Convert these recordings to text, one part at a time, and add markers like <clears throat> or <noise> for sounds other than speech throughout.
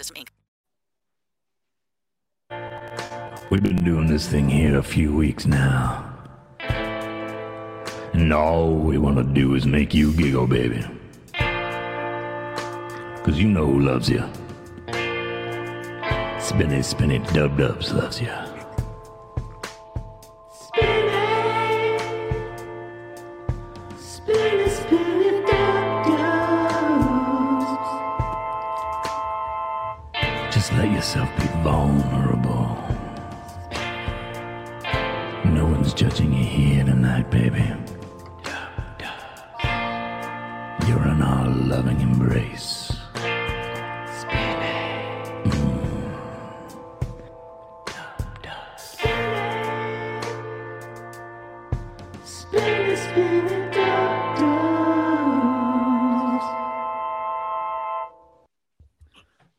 Inc. We've been doing this thing here a few weeks now. And all we want to do is make you giggle, baby. Cause you know who loves you. Spinny, spinny, dub dubs loves you. Yourself be vulnerable. No one's judging you here tonight, baby. You're in our loving embrace.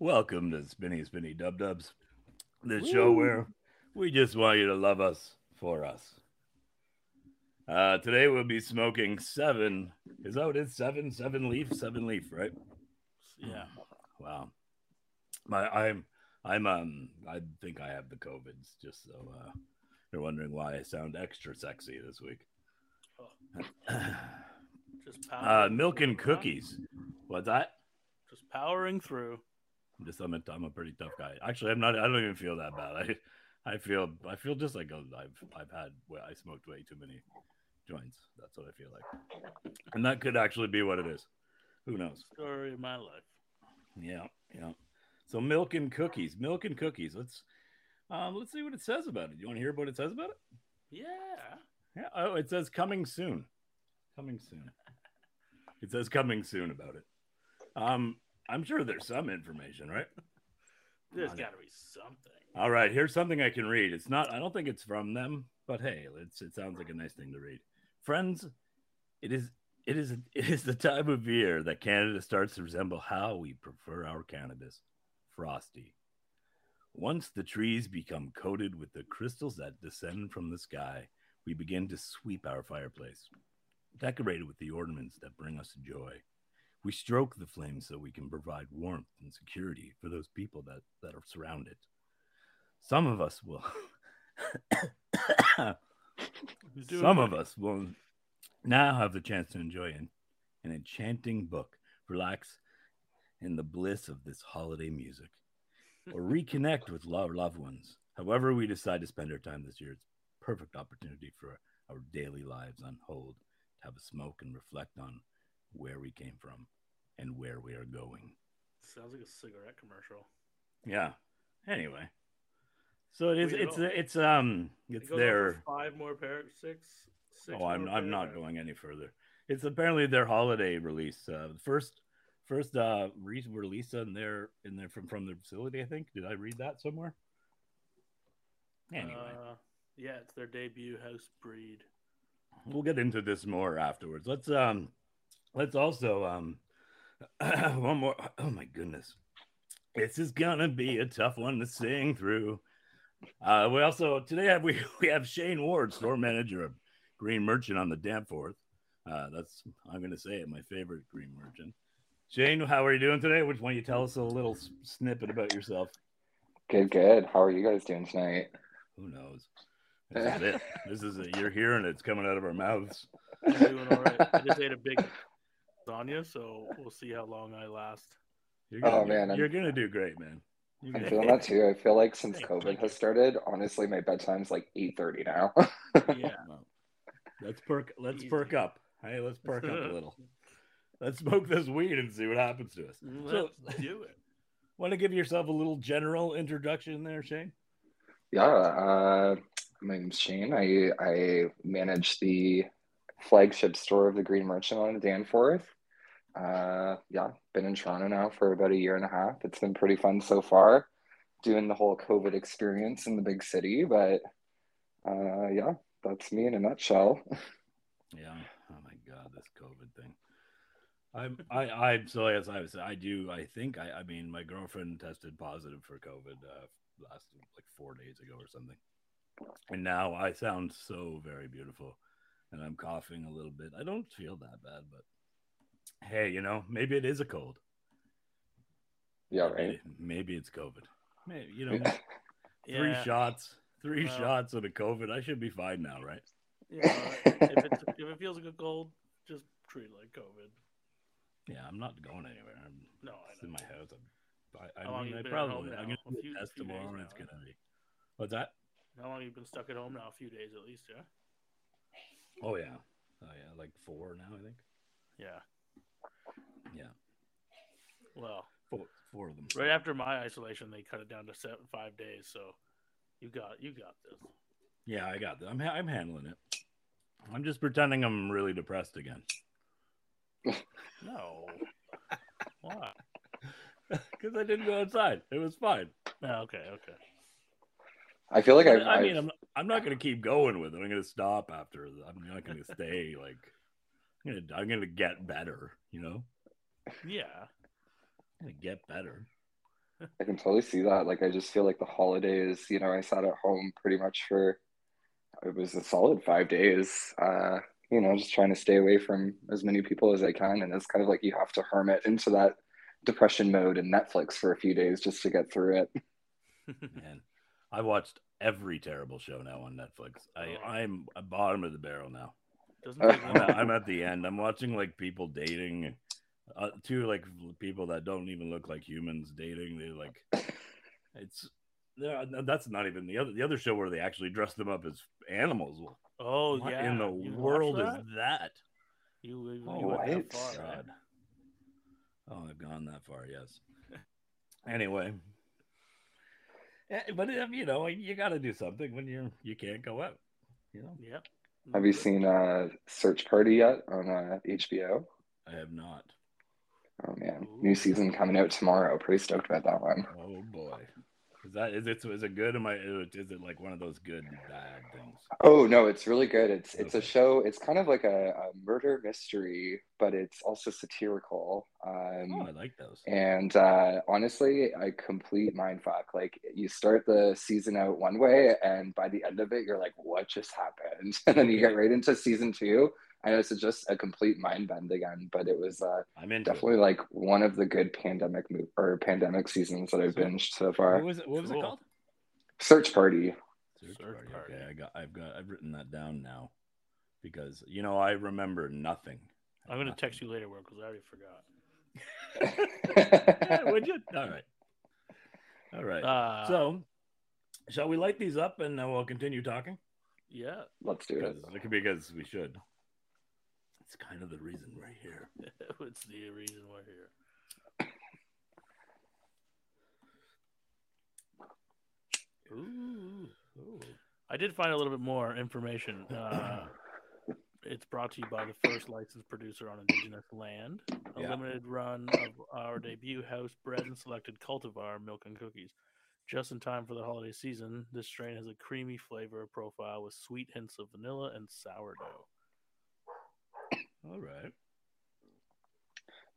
Welcome to Spinny Spinny Dub Dubs, the show where we just want you to love us for us. Uh, today we'll be smoking seven. Is that what it is? Seven, seven leaf, seven leaf, right? Yeah. Wow. My, I'm, I'm, um, I think I have the COVIDs. Just so uh, you're wondering why I sound extra sexy this week. Just Uh, milk and cookies. What's that? Just powering through. I'm just I'm a, I'm a pretty tough guy. Actually, I'm not. I don't even feel that bad. I I feel I feel just like I've I've had I smoked way too many joints. That's what I feel like, and that could actually be what it is. Who knows? Story of my life. Yeah, yeah. So milk and cookies, milk and cookies. Let's um let's see what it says about it. You want to hear what it says about it? Yeah. Yeah. Oh, it says coming soon. Coming soon. It says coming soon about it. Um, I'm sure there's some information, right? There's got to be something. All right, here's something I can read. It's not. I don't think it's from them, but hey, it's, it sounds like a nice thing to read. Friends, it is. It is. It is the time of year that Canada starts to resemble how we prefer our cannabis, frosty. Once the trees become coated with the crystals that descend from the sky, we begin to sweep our fireplace, decorated with the ornaments that bring us joy. We stroke the flames so we can provide warmth and security for those people that, that are surrounded. Some of us will <coughs> some of us will now have the chance to enjoy an, an enchanting book, relax in the bliss of this holiday music, or <laughs> reconnect with lo- loved ones. However, we decide to spend our time this year, it's a perfect opportunity for our daily lives on hold to have a smoke and reflect on where we came from and where we are going. Sounds like a cigarette commercial. Yeah. Anyway, so it is. It's it's um it's their. five more pair, six. six Oh, I'm I'm not going any further. It's apparently their holiday release. Uh, first first uh re- release in their in their from from their facility. I think. Did I read that somewhere? Anyway, Uh, yeah, it's their debut house breed. we'll get into this more afterwards. Let's um let's also um <clears throat> one more. <clears throat> Oh my goodness, this is gonna be a tough one to sing through. Uh, we also today have, we <laughs> we have Shayne Ward, store manager of Green Merchant on the Danforth. Uh, that's I'm gonna say it, my favorite Green Merchant. Shayne, how are you doing today? Which one do you tell us a little snippet about yourself? Good, good. How are you guys doing tonight? Who knows? This is it. <laughs> This is it. You're hearing it. It's coming out of our mouths. I'm doing all right. I just ate a big lasagna, so we'll see how long I last. You're gonna, Oh, do- man, I'm- you're gonna do great, man. You're I'm feeling <laughs> that too. I feel like since COVID has started, honestly, my bedtime's like 8:30 now. Yeah. <laughs> Let's perk. Let's Easy. perk up. Hey, let's perk up a <laughs> little. Let's smoke this weed and see what happens to us. Let's do it. want to give yourself a little general introduction there, Shayne? Yeah, uh, my name's Shayne. I I manage the flagship store of the Green Merchant on Danforth. Uh, yeah, been in Toronto now for about a year and a half. It's been pretty fun so far, doing the whole COVID experience in the big city. But uh, yeah, that's me in a nutshell. <laughs> Yeah. Oh my God, this COVID thing. I'm I I'm so as I was I do I think I I mean my girlfriend tested positive for COVID uh, last like four days ago or something, and now I sound so very beautiful, and I'm coughing a little bit. I don't feel that bad, but hey, you know maybe it is a cold. Yeah, Maybe, right. maybe it's COVID. Maybe you know <laughs> three Yeah. shots, three Well- shots of the COVID. I should be fine now, right? You know, if, it's, if it feels like a cold, just treat it like COVID. Yeah, I'm not going anywhere. I'm No, I It's in my house. I'm, I, How I long mean, I been at home probably I'm gonna A do few- a test few tomorrow, and it's now, gonna be. What's that? How long have you been stuck at home now? A few days at least, yeah. Oh yeah, oh yeah, like four now, I think. Yeah. Yeah, Well, four, four of them. right after my isolation, they cut it down to seven, five days. So you got you got this. Yeah, I got that. I'm ha- I'm handling it. I'm just pretending I'm really depressed again. <laughs> No. Why? <laughs> Because I didn't go outside. It was fine. Oh, okay, okay. I feel like I, I've, I mean, I've- I'm I'm not gonna keep going with it. I'm gonna stop after. I'm not gonna stay. Like, I'm gonna I'm gonna get better. You know, Yeah. I'm gonna get better. I can totally see that. Like, I just feel like the holidays, you know, I sat at home pretty much for, it was a solid five days, uh, you know, just trying to stay away from as many people as I can. And it's kind of like you have to hermit into that depression mode and Netflix for a few days just to get through it. <laughs> Man, I watched every terrible show now on Netflix. I. I'm at bottom of the barrel now. Doesn't I'm at. <laughs> I'm at the end. I'm watching like people dating, uh, two like people that don't even look like humans dating. They like, <coughs> it's that's not even the other the other show where they actually dress them up as animals. Oh what yeah. in the You world that? is that? You, you Oh, went that far, eh? God. Oh, I've gone that far. Yes. <laughs> Anyway. But um, you know, you got to do something when you you can't go out. You know, Yep. Have you seen uh, Search Party yet on uh, HBO? I have not. Oh man, new season coming out tomorrow. Pretty stoked about that one. Oh boy, is that is it? Is it good? Am I? Is it like one of those good bad things? Oh no, it's really good. It's it's a show. It's kind of like a, a murder mystery, but it's also satirical. Oh, I Um, like those. and uh, honestly, a complete mind fuck. Like you start the season out one way, and by the end of it, you're like, "What just happened?" <laughs> And then you get right into season two, and it's just a complete mind bend again. But it was uh, I'm into definitely like one of the good pandemic mo- or pandemic seasons that I've So- binged so far. What was it? What was Cool. it called? Search Party. Search Search party. party. Okay, I got. I've got. I've written that down now, because you know I remember nothing. I'm gonna text you later, because I already forgot. Yeah, <laughs> <laughs> would you? All right. All right. Uh, so, shall we light these up and then we'll continue talking? yeah, Let's do it. Because, because we should. It's kind of the reason we're here. <laughs> it's the reason we're here. Ooh. Ooh. I did find a little bit more information. Uh, <coughs> it's brought to you by the first licensed producer on Indigenous land. A Yeah. limited run of our debut house bred and selected cultivar milk and cookies. Just in time for the holiday season, this strain has a creamy flavor profile with sweet hints of vanilla and sourdough. All right.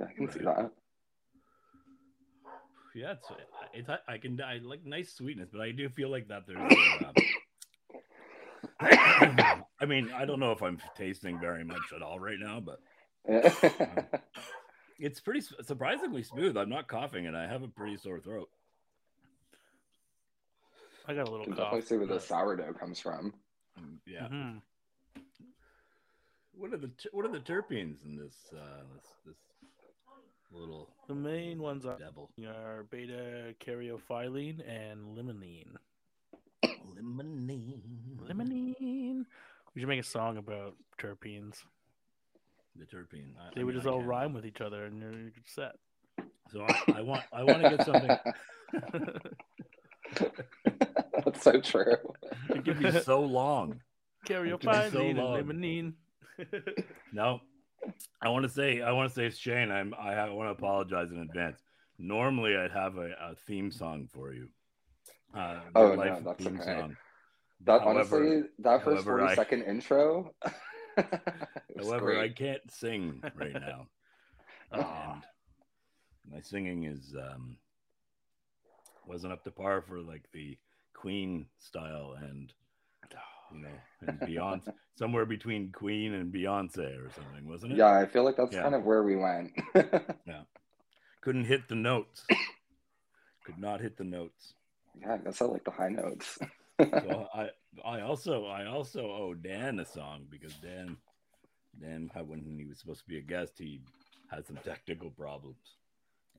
Yeah, I can see that. Yeah, it's, it's I can I like nice sweetness, but I do feel like that there's. Uh, <coughs> I mean, I don't know if I'm tasting very much at all right now, but it's pretty surprisingly smooth. I'm not coughing, and I have a pretty sore throat. I got a little can cough. definitely see where the sourdough comes from. Um, yeah. Mhm. What are the t- what are the terpenes in this uh, this this little The main ones are, devil. are beta caryophyllene and limonene. limonene. Limonene. We should make a song about terpenes. The terpene. I- They I would mean, just I all can. rhyme with each other, and you're, you're set. So I, I want I want to get something. <laughs> <laughs> That's so true. It could be so long. Caryophyllene so and limonene. No, I want to say I want to say Shayne. I'm I want to apologize in advance. Normally I'd have a, a theme song for you. Uh, Oh, no, that's okay. song. That However- honestly, that first 40 I- second intro. <laughs> However, I can't sing right now, <laughs> and my singing is um wasn't up to par for like the Queen style and you know and Beyonce somewhere between Queen and Beyonce or something, wasn't it? Yeah, I feel like that's Yeah. kind of where we went. <laughs> Yeah, couldn't hit the notes. Could not hit the notes. yeah, I guess I like the high notes. <laughs> So I I also I also owe Dan a song because Dan Dan when he was supposed to be a guest he had some technical problems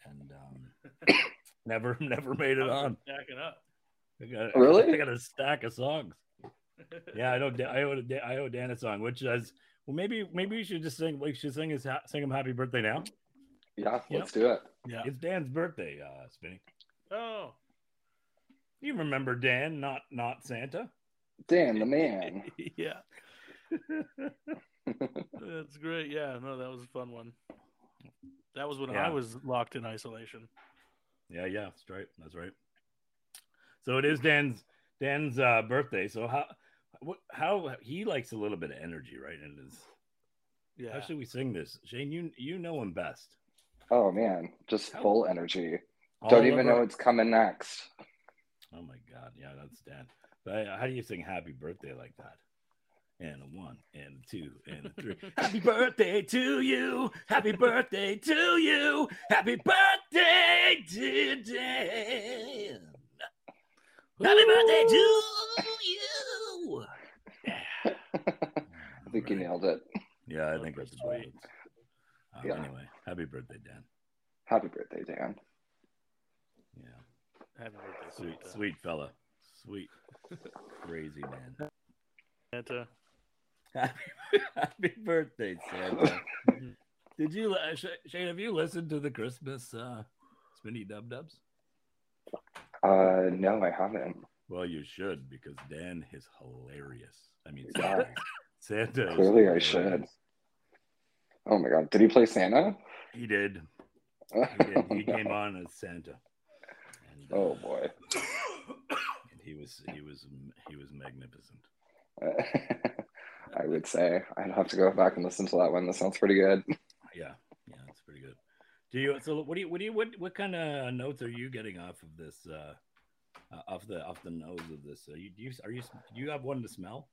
and um <coughs> never never made it on. Stacking up. I got, Really? I got a stack of songs. Yeah, I know. I owe I owe Dan a song, which is well maybe maybe we should just sing. We should sing his sing him happy birthday now. yeah, Yep. let's do it. Yeah. It's Dan's birthday, uh, Spinny. Oh. You remember Dan, not not Santa. Dan, the man. <laughs> yeah. <laughs> That's great. Yeah, no, that was a fun one. That was when Yeah. I was locked in isolation. Yeah, yeah, that's right. That's right. So it is Dan's Dan's uh, birthday. So how what how he likes a little bit of energy, right? And his Yeah. how should we sing this? Shayne, you you know him best. Oh man, just How- full energy. Don't even over- know what's coming next. Oh my god, yeah, that's Dan. But how do you sing happy birthday like that? And a one, and a two, and a three. <laughs> happy birthday to you. Happy birthday to you. Happy birthday to Dan. Happy birthday to you. I think you nailed it. Yeah, I think pretty that's about sweet. it. Um, Yeah. Anyway, happy birthday, Dan. Happy birthday, Dan. Yeah, Happy birthday, sweet, Santa. sweet fella, sweet, crazy man. Santa. Happy, <laughs> happy birthday, Santa. <laughs> Did you, uh, Sh- Shayne? Have you listened to the Christmas uh, Spinny Dub Dubs? Uh, no, I haven't. Well, you should because Dan is hilarious. I mean, Yeah. Santa. Clearly I should. Oh my god, did he play Santa? He did. <laughs> He did. He came on as Santa. And, uh, Oh boy. and he was he was he was magnificent. <laughs> I would say I'd have to go back and listen to that one. That sounds pretty good. Yeah, yeah, it's pretty good. Do you? So, what do you? What do you? What what kind of notes are you getting off of this? Uh, uh, off the off the nose of this? Are you? Do you? Are you? Do you have one to smell?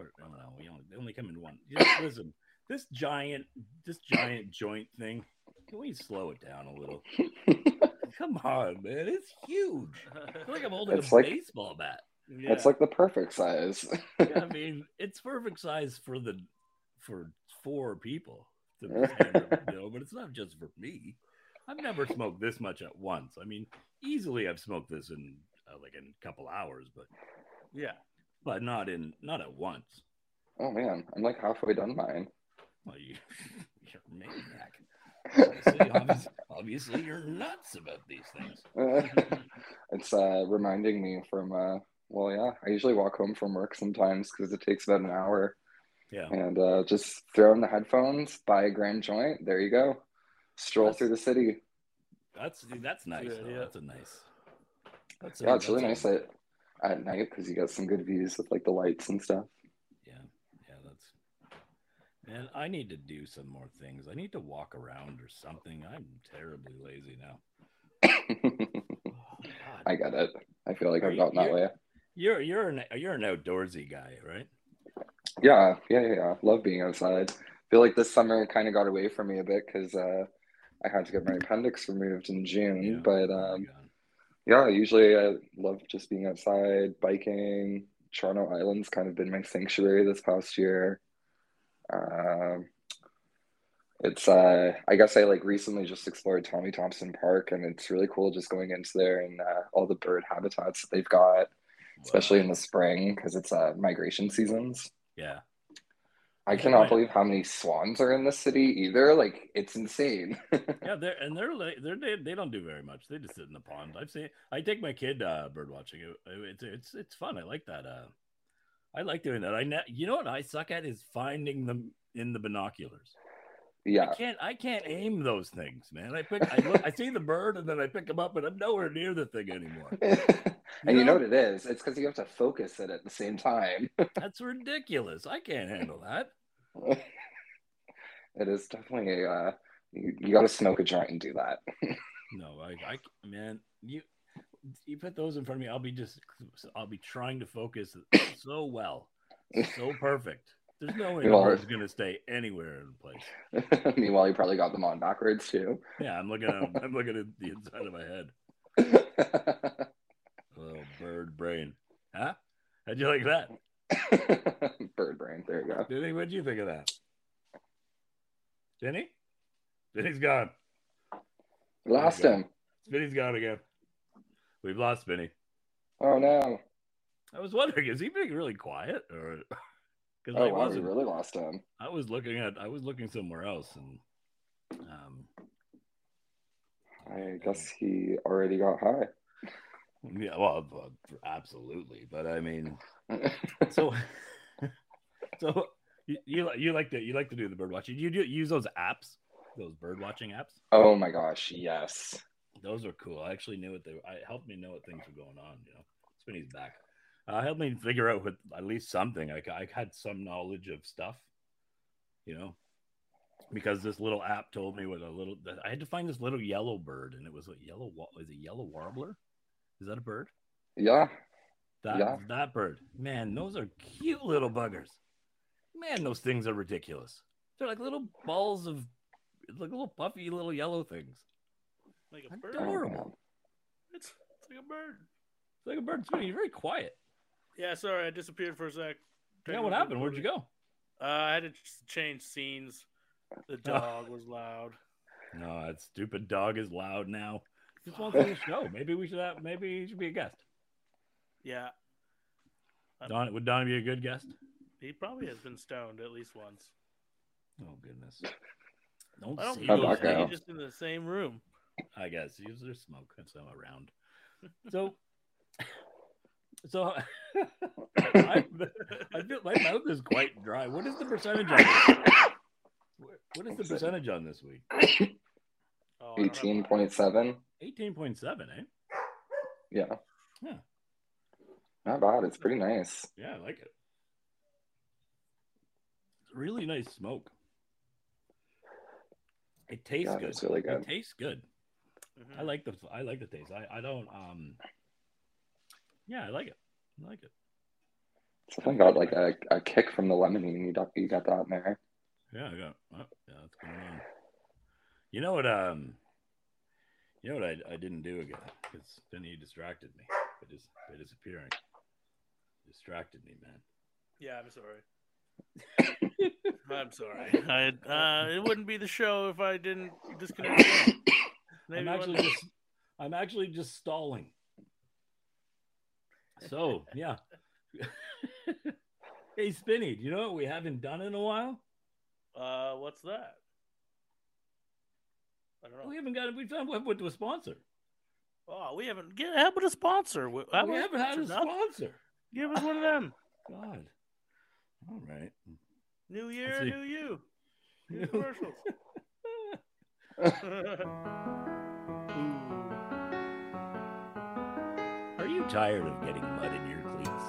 Or I don't know. We only, they only come in one. Just <coughs> listen. This giant, this giant joint thing. Can we slow it down a little? <laughs> Come on, man! It's huge. I feel like I'm holding It's a like- baseball bat. yeah. It's like the perfect size. I <laughs> mean, it's perfect size for the for four people. To <laughs> stand, you know, but it's not just for me. I've never smoked this much at once. I mean, easily I've smoked this in uh, like in a couple hours, but yeah. But not in not at once. oh man, I'm like halfway done mine. Well, you, <laughs> you're a maniac. Obviously, obviously, obviously, you're nuts about these things. <laughs> it's uh, reminding me from uh, well, yeah. I usually walk home from work sometimes because it takes about an hour, Yeah, and uh, just throw in the headphones, buy a grand joint. There you go. Stroll That's- through the city. that's that's nice. Good, though. yeah. That's a nice. That's a- Yeah, it's really that's nice a- at at night because you get some good views with like the lights and stuff. Yeah, yeah, that's. Man, I need to do some more things. I need to walk around or something. I'm terribly lazy now. <laughs> Oh, I get it. I feel like Are I've you- gotten that way. You're you're an you're an outdoorsy guy, right? Yeah, yeah, yeah, yeah. Love being outside. feel like this summer kind of got away from me a bit because uh, I had to get my appendix removed in June. Yeah. But Oh um, God. Yeah, usually I love just being outside, biking. Toronto Island's kind of been my sanctuary this past year. Um, It's uh I guess I like recently just explored Tommy Thompson Park and it's really cool just going into there and uh, all the bird habitats that they've got, especially Wow. in the spring because it's uh migration seasons. Yeah. I cannot believe how many swans are in the city either. Like it's insane. <laughs> Yeah, they're and they're like they're they, they don't do very much. They just sit in the pond. I've seen. I take my kid uh, bird watching. It, it's it's it's fun. I like that. Uh, I like doing that. I ne- you know what I suck at is finding them in the binoculars. yeah. I can't I can't aim those things, man. I pick I look I see the bird and then I pick them up and I'm nowhere near the thing anymore. <laughs> and you know? know what it is? It's because you have to focus it at the same time. <laughs> That's ridiculous. I can't handle that. <laughs> it is definitely a uh, you, you got to smoke a joint and do that. <laughs> No, I I man, you you put those in front of me, I'll be just I'll be trying to focus so well, so perfect. There's no way the Well- bird's gonna stay anywhere in place. <laughs> Meanwhile, you probably got them on backwards too. Yeah, I'm looking at I'm looking at the inside of my head. Oh, bird brain. Huh? How'd you like that? <laughs> Bird brain. There you go. Vinny, what'd you think of that? Vinny? Vinny's gone. Lost him. Vinny's gone again. We've lost Vinny. Oh no. I was wondering, is he being really quiet or <laughs> because Oh I wow, wasn't? really lost him. I was looking at I was looking somewhere else and um I guess he already got high. yeah well well, absolutely but I mean so <laughs> so you, you you like to you like to do the bird watching. You do use those apps those bird watching apps? Oh my gosh, yes. those are cool. I actually knew what they I helped me know what things were going on you know. Spinny's back. Uh, helped me figure out what at least something. I, I had some knowledge of stuff you know because this little app told me what a little I had to find this little yellow bird and it was a yellow wa- was a yellow warbler? Is that a bird? Yeah. That Yeah. that bird man those are cute little buggers man those things are ridiculous they're like little balls of like little puffy little yellow things Like a bird. adorable It's, it's like a bird. it's like a bird Spinny, you're very quiet Yeah, sorry, I disappeared for a sec. yeah what happened where'd you go Uh, I had to change scenes. The <laughs> dog was loud. no that stupid dog is loud now just wants to the <laughs> show maybe we should have maybe he should be a guest Yeah, Don would Don be a good guest he probably has been stoned at least once. Oh goodness! Don't I don't say know. those that go? Maybe things. just in the same room. I guess use their smoke and some around. So, so <laughs> I, I feel my mouth is quite dry. What is the percentage on this? What is the percentage on this week? Oh, I don't have Eighteen mine. point seven. Eighteen point seven, eh? Yeah. Yeah. Not bad. It's pretty nice. Yeah, I like it. It's really nice smoke. It tastes Yeah, good. it's really good. It tastes good. Mhm. I like the I like the taste. I, I don't um yeah, I like it. I like it. Something got like a, a kick from the limonene. You got you got that in there. Yeah, I got oh, yeah, that's going on. You know what um you know what I, I didn't do again because then he distracted me by, dis, by disappearing. Distracted me, man. Yeah, I'm sorry. <laughs> I'm sorry. I uh, <laughs> it wouldn't be the show if I didn't disconnect. <coughs> Maybe I'm actually day. just I'm actually just stalling. So yeah. <laughs> hey Spinny, do you know what we haven't done in a while? Uh, what's that? I don't know. We haven't got we've done what with a sponsor. Oh, we haven't. Get how about a sponsor? We, how we about haven't had a sponsor? Give us one of them. <laughs> God. All right. New year, new you. New commercials. <laughs> <laughs> Are you tired of getting mud in your cleats?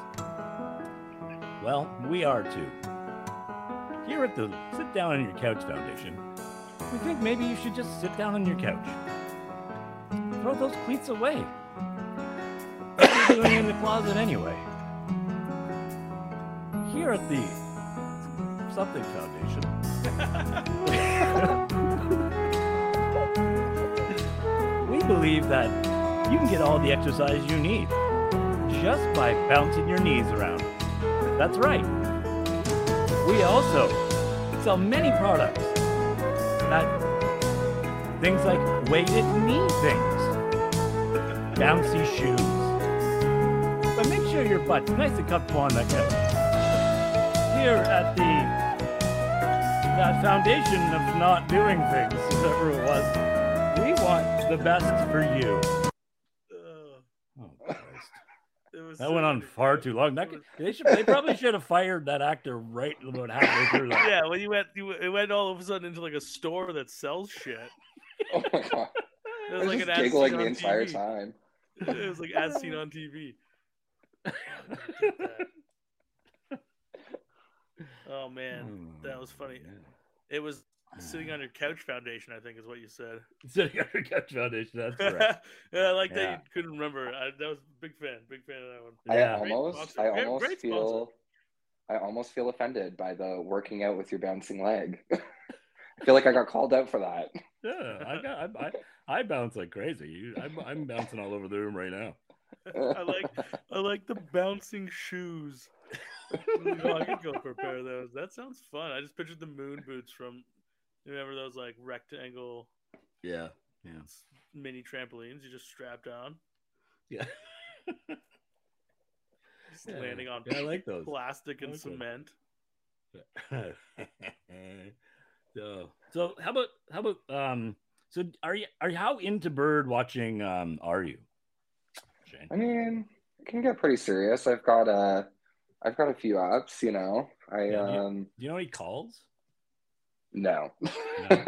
Well, we are too. Here at the Sit Down on Your Couch Foundation, we think maybe you should just sit down on your couch. Throw those cleats away. What are you doing in the closet anyway? Here at the Something Foundation, we believe that you can get all the exercise you need just by bouncing your knees around. That's right. We also sell many products that things like weighted knee things, bouncy shoes. But make sure your butt's nice and comfortable on that couch. Here at the that foundation of not doing things, <laughs> whatever it was, we want the best for you. Ugh, Oh, Christ. was That so went on far too long. That, was- they should. They probably <laughs> should have fired that actor right about halfway through. That. yeah, when you went, you, it went all of a sudden into like a store that sells shit. <laughs> Oh my god. It I was was like just an ad giggling seen the on entire TV. time. It was like as seen on TV. Oh man, hmm. that was funny. It was sitting ah. on your couch foundation. I think is what you said. <laughs> Sitting on your couch foundation. That's correct. <laughs> yeah, I like that you couldn't remember. I, that was a big fan. Big fan of that one. I Yeah. Almost, sponsor. I Great- almost great feel, I almost feel offended by the working out with your bouncing leg. <laughs> I feel like I got called out for that. Yeah, I got. I, I, I bounce like crazy. You, I'm, I'm bouncing all over the room right now. I like I like the bouncing shoes. <laughs> oh, I could go for a pair of those. That sounds fun. I just pictured the moon boots from remember those like rectangle Yeah. Yeah. mini trampolines you just strapped on, Yeah. just landing on Yeah, I like those. plastic and I like cement. <laughs> so, so how about how about um? So are you are you how into bird watching um are you? Shayne? I mean, it can get pretty serious. I've got a, I've got a few apps. You know, I Yeah, do you- um Do you know any calls? no. No.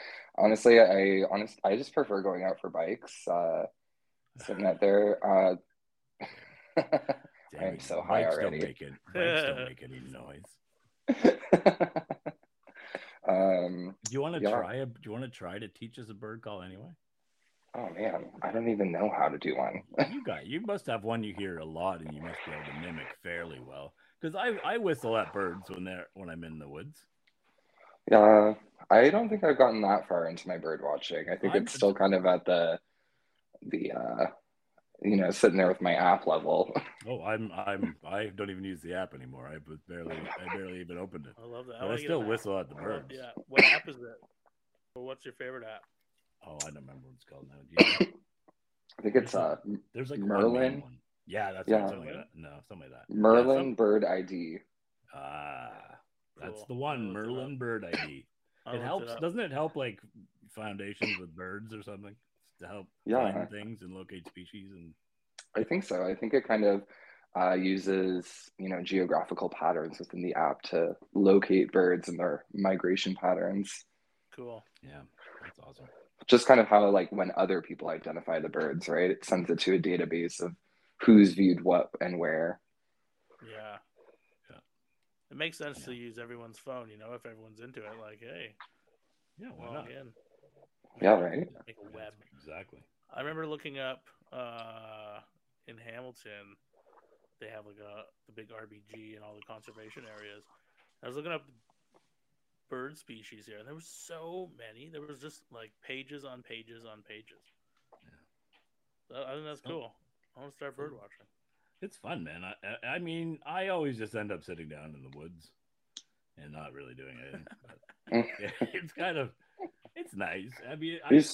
<laughs> Honestly, I honest, I just prefer going out for bikes. Uh, sitting out there. Uh, <laughs> Damn I'm so high bikes already. Don't make it. Bikes don't make any noise. <laughs> um, Do you want to Yeah. try a? Do you want to try to teach us a bird call anyway? Oh man, I don't even know how to do one. <laughs> You got. You must have one you hear a lot, and you must be able to mimic fairly well. Because I I whistle at birds when they're when I'm in the woods. Yeah, I don't think I've gotten that far into my bird watching. I think I'm- it's still kind of at the the uh you know, sitting there with my app level. <laughs> Oh, I'm I'm I don't even use the app anymore. I was barely I barely even opened it. I love that. But I wanna still an app. whistle at the birds. Yeah. What app is it? Or what's your favorite app? Oh, I don't remember what it's called now. Do you know? <coughs> I think it's uh There's like Merlin? one. Yeah, that's Yeah. something like that. No, something like that. Yeah, Merlin some- Bird ID. Ah, that's Cool. the one. I'll it. Merlin Bird ID. I <coughs> it helps. up. doesn't it help like foundations with birds or something to help Yeah. find things and locate species and I think so. I think it kind of uh, uses, you know, geographical patterns within the app to locate birds and their migration patterns. Cool. yeah, that's awesome. Just kind of how, like, when other people identify the birds, right? It sends it to a database of who's viewed what and where. Yeah. Yeah. It makes sense Yeah. to use everyone's phone, you know, if everyone's into it. Like, hey, Yeah, why not? in. Yeah, right. Make a web. Exactly. I remember looking up uh, in Hamilton, they have like a the big RBG and all the conservation areas. I was looking up bird species here, and there was so many. There was just like pages on pages on pages. So I think that's cool. I want to start bird watching. It's fun, man. I, I I mean, I always just end up sitting down in the woods and not really doing anything. But <laughs> it's kind of it's nice. I mean, I, it,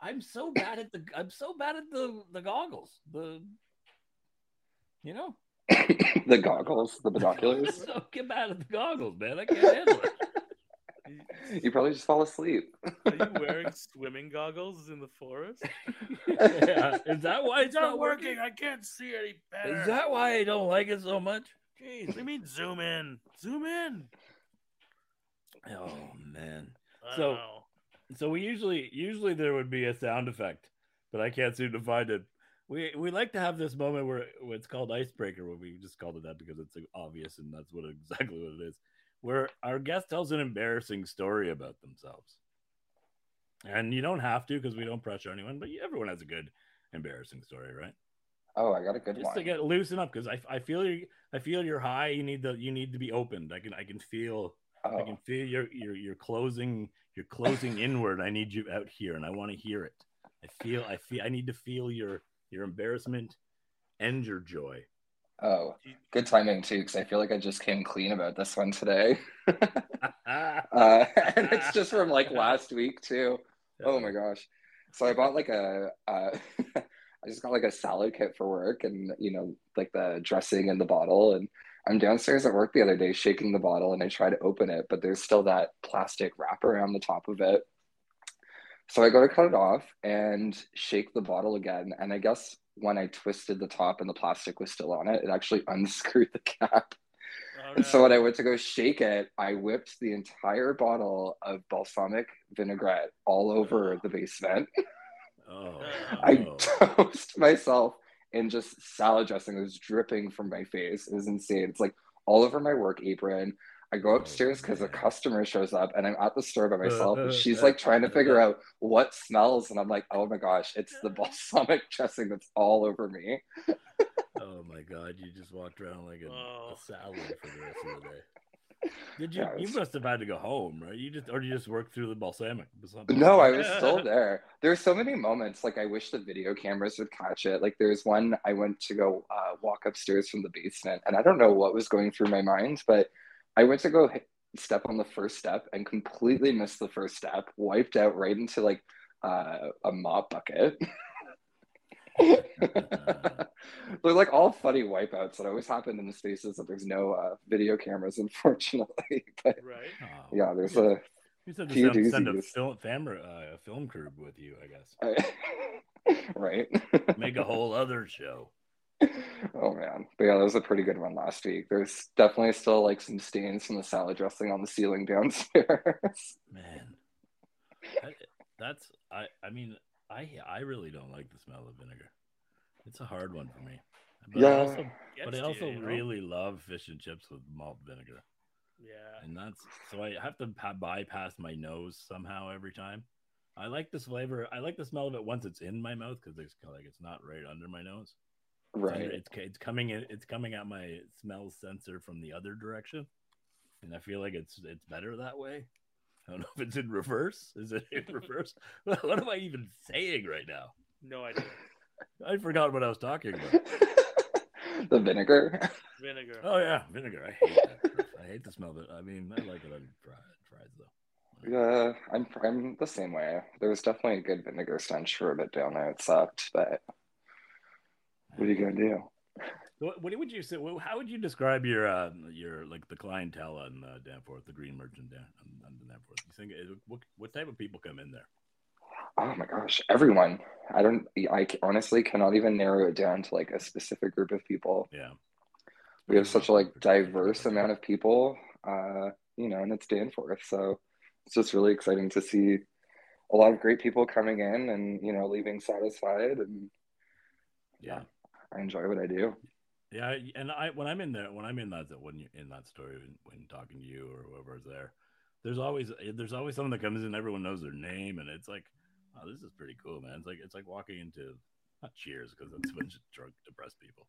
I'm so bad at the I'm so bad at the the goggles. The you know, <laughs> the goggles, the binoculars. <laughs> so get bad at the goggles, man. I can't handle it. You probably just fall asleep. Are you wearing swimming goggles in the forest? <laughs> yeah. Is that why it's, not working? I can't see any better. Is that why I don't like it so much? Jeez. What do you mean zoom in? Zoom in. Oh man. I So- So we usually usually there would be a sound effect, but I can't seem to find it. We we like to have this moment where, where it's called icebreaker, where we just called it that because it's obvious and that's what exactly what it is. Where our guest tells an embarrassing story about themselves, and you don't have to because we don't pressure anyone, but everyone has a good embarrassing story, right? Oh, I got a good Just one. to get loosen up because I, I feel you I feel you're high. You need the you need to be opened. I can I can feel I oh, can feel your your your closing you're closing <laughs> inward. I need you out here, and I want to hear it. I feel I feel I need to feel your your embarrassment and your joy. Oh, good timing too, because I feel like I just came clean about this one today. <laughs> uh, and it's just from like last week too. Oh my gosh. So I bought like a, uh, <laughs> I just got like a salad kit for work and, you know, like the dressing in the bottle. And I'm downstairs at work the other day shaking the bottle and I try to open it, but there's still that plastic wrapper around the top of it. So I go to cut it off and shake the bottle again. And I guess when I twisted the top and the plastic was still on it, it actually <laughs> unscrewed the cap. Oh, and so when I went to go shake it, I whipped the entire bottle of balsamic vinaigrette all over the basement. <laughs> Oh, I <laughs> toast myself in just salad dressing. It was dripping from my face. It was insane. It's like all over my work apron. I go upstairs because a customer shows up and I'm at the store by uh, myself and uh, she's uh, like trying to figure out what smells and I'm like, oh my gosh, it's the <laughs> balsamic dressing that's all over me. <laughs> oh my god, you just walked around like a, oh. a salad for the rest of the day. Did you? Yeah, you must have had to go home, right? You just, or you just worked through the balsamic. No, I was still <laughs> there. There's so many moments. Like I wish the video cameras would catch it. Like there's one I went to go uh, walk upstairs from the basement, and I don't know what was going through my mind, but I went to go step on the first step and completely missed the first step, wiped out right into like uh, a mop bucket. <laughs> They're like all funny wipeouts that always happen in the spaces that there's no uh, video cameras, <laughs> unfortunately. but right. Oh, yeah, there's a you said few send, send a film, camera, uh, a film crew with you, I guess. <laughs> right. Make a whole other show oh man. But yeah that was a pretty good one last week. There's definitely still like some stains from the salad dressing on the ceiling downstairs. <laughs> Man. That's i i mean i i really don't like the smell of vinegar. It's a hard one for me. But yeah I also, but i also you, really know? love fish and chips with malt vinegar. Yeah. And that's so i have to bypass my nose somehow every time. I like this flavor. I like the smell of it once it's in my mouth because it's like it's not right under my nose Right. It's, it's coming in. It's coming out my smell sensor from the other direction, and I feel like it's it's better that way. I don't know if it's in reverse. Is it in reverse? <laughs> <laughs> what am I even saying right now? No idea. <laughs> I forgot what I was talking about. the vinegar. Vinegar. Oh yeah, vinegar. I hate that. I hate the smell of it. I mean, I like it on fried fries though. Yeah, I'm I'm the same way. There was definitely a good vinegar stench for a bit down there. It sucked, but what are you gonna do? What, what would you say? How would you describe your uh, your like the clientele on uh, Danforth, the Green Merchant on, on Danforth? You think what what type of people come in there? Oh my gosh, everyone. I don't. I honestly cannot even narrow it down to like a specific group of people. Yeah, we have such a like diverse amount of people. Uh, you know, and it's Danforth, so it's just really exciting to see a lot of great people coming in and you know leaving satisfied and yeah I enjoy what I do. Yeah, and I when I'm in there, when I'm in that when you in that story, when, when talking to you or whoever's there, there's always there's always someone that comes in, everyone knows their name, and it's like, oh, this is pretty cool, man. It's like it's like walking into not Cheers because it's a bunch of drunk, depressed people,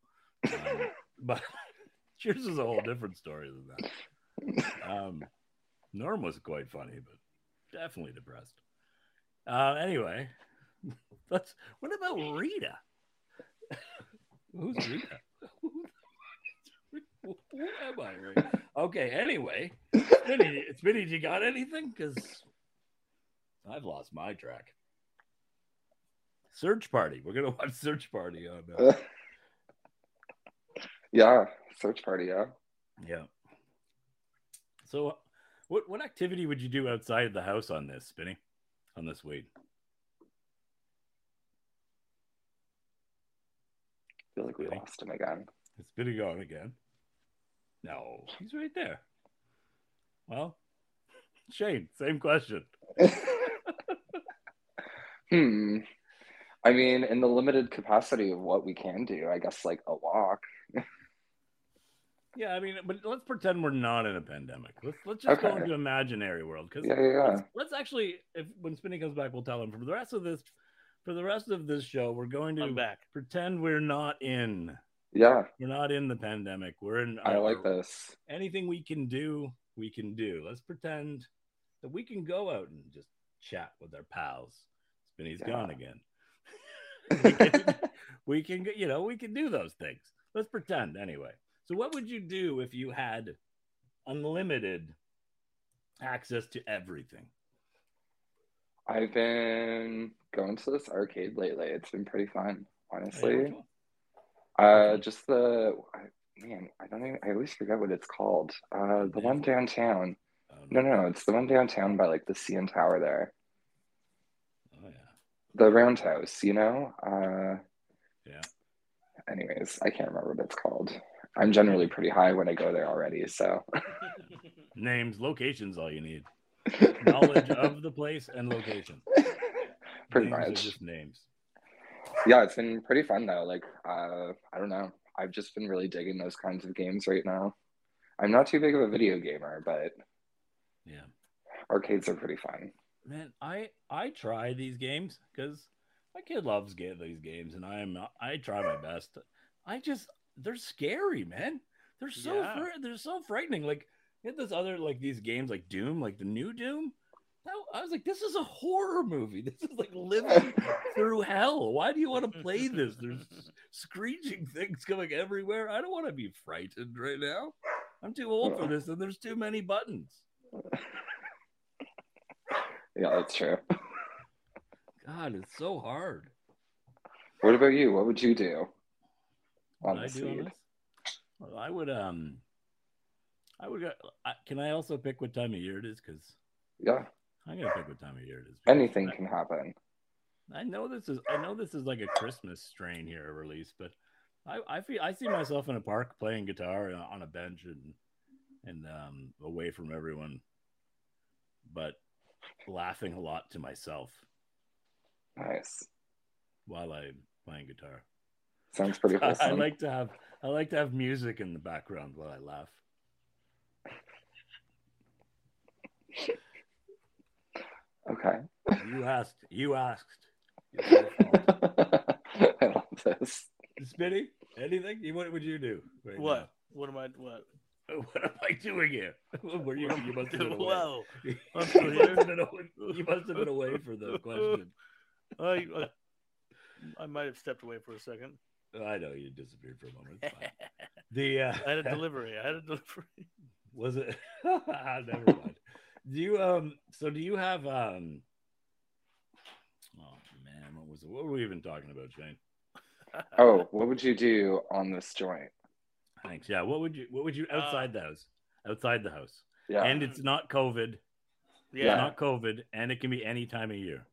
um, <laughs> but <laughs> Cheers is a whole different story than that. Um, Norm was quite funny, but definitely depressed. Uh, anyway, <laughs> that's what about Rita? Who's Rita? <laughs> Who am I? Right? Okay. Anyway, Spinny, Spinny, do you got anything? Because I've lost my track. Search Party. We're gonna watch Search Party on. Uh... <laughs> yeah, Search Party. Yeah. Yeah. So, what what activity would you do outside of the house on this, Spinny? On this week? Feel like we lost him again. It's been gone again. No, he's right there. Well, <laughs> Shayne, same question. <laughs> hmm. I mean, in the limited capacity of what we can do, I guess like a walk. yeah, I mean, but let's pretend we're not in a pandemic. Let's let's just okay. go into imaginary world because yeah, yeah, yeah. Let's, let's, actually, if when Spinny comes back, we'll tell him for the rest of this for the rest of this show, we're going to back. pretend we're not in. Yeah. We're not in the pandemic. We're in. I like this. Anything we can do, we can do. Let's pretend that we can go out and just chat with our pals. Spinny's yeah. gone again. <laughs> we, can, we can, you know, we can do those things. let's pretend anyway. So, what would you do if you had unlimited access to everything? I've been going to this arcade lately. It's been pretty fun, Oh, yeah, honestly. one? Uh, just the I, man, I don't even. I always forget what it's called. Uh, the one downtown. Um, No, no, no. It's the one downtown by like the CN Tower there. Oh yeah. The roundhouse, you know? Uh, Yeah. anyways, I can't remember what it's called. I'm generally pretty high when I go there already, so <laughs> Names, locations, all you need. <laughs> Knowledge of the place and location. <laughs> pretty Names much. just names. Yeah, it's been pretty fun though. Like, uh, I don't know. I've just been really digging those kinds of games right now. I'm not too big of a video gamer, but Yeah. arcades are pretty fun. Man, I I try these games because my kid loves get these games, and I am I try my best. I just they're scary, man. They're so Yeah. fr- they're so frightening. Like had this other like these games like Doom, like the new Doom. I was like, this is a horror movie. <laughs> This is like living <laughs> through hell. Why do you want to <laughs> play this? There's screeching things coming everywhere. I don't want to be frightened right now. I'm too old for this, and there's too many buttons. Yeah, that's true. God, it's so hard. What about you? What would you do on What I the do on this? Well, I would um, I would go. I, can I also pick what time of year it is? Because Yeah, I'm gonna pick what time of year it is. anything I, can happen. I know this is. I know this is like a Christmas strain here release, but I I feel I see myself in a park playing guitar on a bench and and um away from everyone, but laughing a lot to myself Nice. while I'm playing guitar. Sounds pretty <laughs> I. I like to have I like to have music in the background while I laugh. <laughs> Okay. You asked. You asked. It's. <laughs> I love this. Spinny, anything? What would you do? right What? What am I? What? <laughs> What am I doing here? Were you? You must have been away. Whoa! you, I'm still must here. have been away. you must have been away for the question. I, I I might have stepped away for a second. I know you disappeared for a moment. The uh, I had a delivery. I had a delivery. was it? Never mind. Do you um? So do you have um? Oh man, what was it? What were we even talking about, Shayne? <laughs> Oh, what would you do on this joint? Thanks. Yeah. What would you? What would you Uh, outside the house? Outside the house. Yeah. And it's not COVID. yeah. Yeah. Not COVID, and it can be any time of year.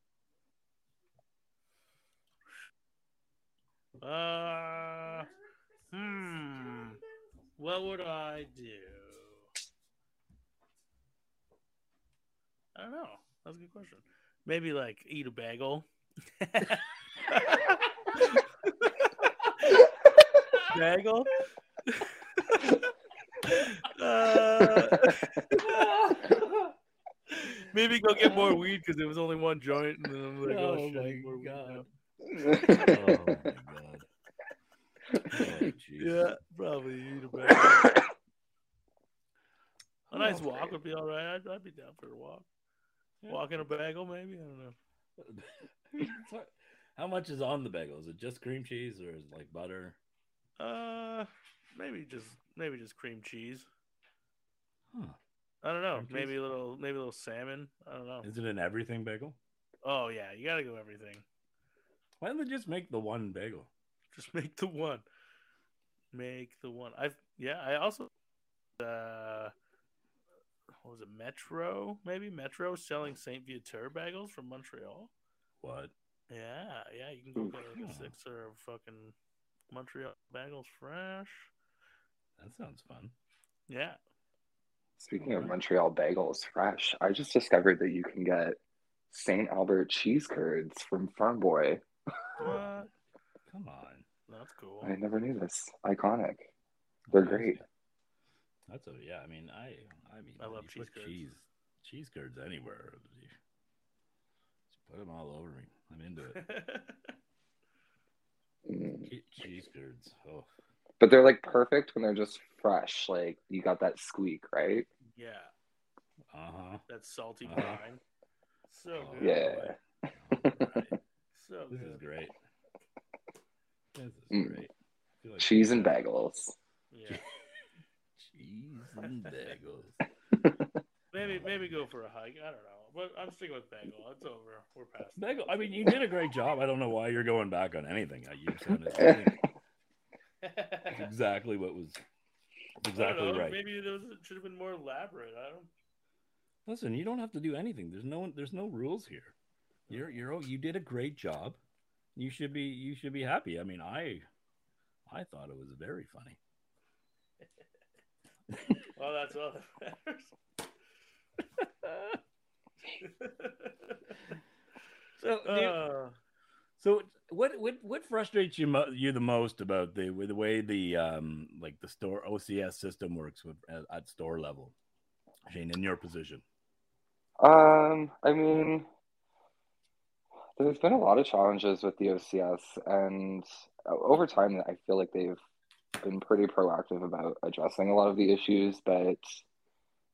Uh, hmm. What would I do? I don't know. That's a good question. Maybe like eat a bagel. bagel. uh, maybe go get more weed because it was only one joint, and then I'm like, oh, Oh shit, my more God. now. oh my god. <laughs> Oh, Yeah, probably eat a bagel. <coughs> A nice Oh, walk would be all right. I'd, I'd be down for a walk. Yeah. Walking a bagel, maybe. I don't know. <laughs> How much is on the bagel? Is it just cream cheese or is it like butter? Uh, maybe just maybe just cream cheese. Huh. I don't know. Cream cheese? Maybe a little maybe a little salmon. I don't know. Is it an everything bagel? Oh yeah, you gotta go everything. Why don't they just make the one bagel? Just make the one. Make the one. I've yeah. I also uh, what was it? Metro maybe Metro selling Saint Viateur bagels from Montreal. What? Yeah, yeah. You can go get like a sixer of fucking Montreal bagels fresh. That sounds fun. Yeah. Speaking of Montreal bagels, fresh, I just discovered that you can get St. Albert cheese curds from Farm Boy. What? Come on. That's cool. I never knew this. Iconic. They're That's- great. That's a yeah. I mean, I I mean, I love cheese curds. cheese cheese curds anywhere. Just put them all over me. I'm into it. <laughs> Cheese curds. Oh, But they're like perfect when they're just fresh. Like you got that squeak, right? yeah. uh huh. That salty Uh-huh. brine. So Oh, good. Yeah. <laughs> So This is great. This is Mm. great. like cheese and bagels. Yeah. Cheese bagels. <laughs> Maybe maybe go for a hike. I don't know. But I'm sticking with Bengal. It's over. We're past. Bagel. I mean, you did a great job. I don't know why you're going back on anything. You sounded <laughs> <laughs> exactly what was exactly know, right. Maybe it, was, it should have been more elaborate. I don't. Listen, you don't have to do anything. There's no there's no rules here. You're you're you did a great job. You should be you should be happy. I mean, I I thought it was very funny. Well, that's all that matters. <laughs> So, do you- Uh, so what what what frustrates you mo- you the most about the with the way the um like the store OCS system works with at, at store level, Shayne? In your position, Um, I mean, there's been a lot of challenges with the OCS, and uh, over time, I feel like they've been pretty proactive about addressing a lot of the issues. But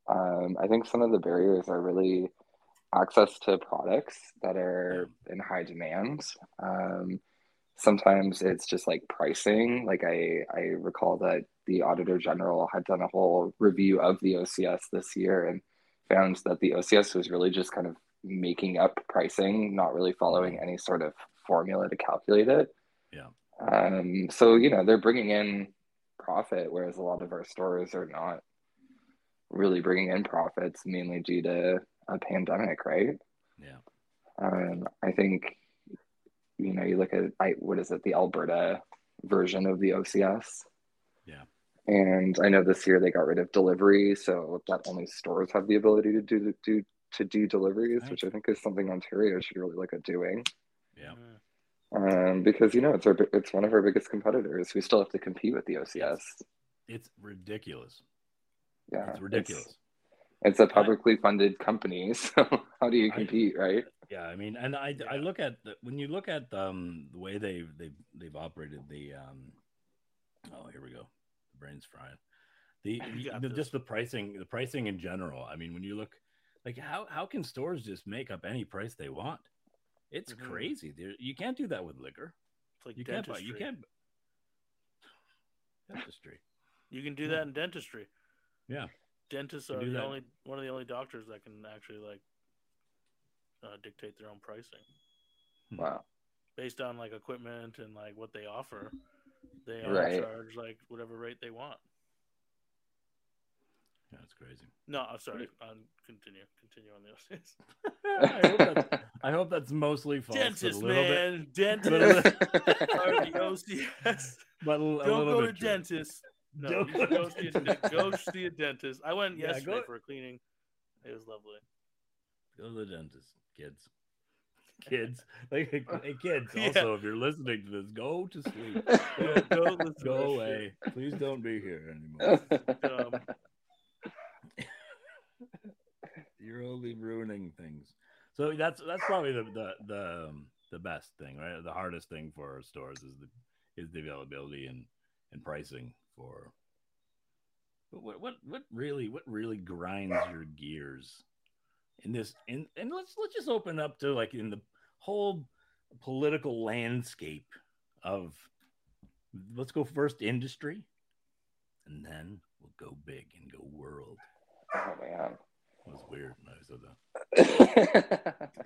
um, I think some of the barriers are really access to products that are in high demand. Um, sometimes it's just like pricing. Like I, I recall that the Auditor General had done a whole review of the OCS this year and found that the OCS was really just kind of making up pricing, not really following any sort of formula to calculate it. Yeah. Um, so you know they're bringing in profit, whereas a lot of our stores are not really bringing in profits, mainly due to a pandemic, right? yeah, Um, I think you know you look at I what is it the Alberta version of the OCS. Yeah. And I know this year they got rid of delivery, so that only stores have the ability to do do to do deliveries, which I think is something Ontario should really look at doing. yeah. Um, because you know it's our it's one of our biggest competitors. We still have to compete with the OCS. It's ridiculous. Yeah, It's ridiculous. It's, a publicly funded company, <laughs> so how do you I- compete, right? Yeah, I mean, and I I look at the, when you look at um the way they've they've they've operated the um oh here we go the brain's frying the, <laughs> the just the pricing the pricing in general. I mean, when you look like how how can stores just make up any price they want? It's Mhm. crazy. There you can't do that with liquor. It's like You can't buy you can't dentistry. You can do that in dentistry. Yeah. Dentists are the that. only one of the only doctors that can actually like uh, dictate their own pricing Wow. based on like equipment and like what they offer. They Right. charge like whatever rate they want. Yeah, it's crazy. No, I'm sorry. Um, continue. Continue on the OCS. <laughs> I hope that's I hope that's mostly false. but a Dentist, little bit- man. <laughs> Dentist little- are the OCS. but a, <laughs> a Don't little go to true. dentist. No, Don't go go to see a dentist. dentist. Go see a dentist. I went Yeah, yesterday go- for a cleaning. It was lovely. Go to the dentist, kids. Kids, like hey, kids. Yeah. Also, if you're listening to this, go to sleep. Go, go listen Go that away. Please don't be here anymore. Um, You're only ruining things. So that's that's probably the the the, um, the best thing, right? The hardest thing for stores is the is the availability and and pricing for. But what what what really what really grinds your gears in this in and let's let's just open up to like in the whole political landscape of let's go first industry and then we'll go big and go world. oh man. Was weird when I said that. <laughs>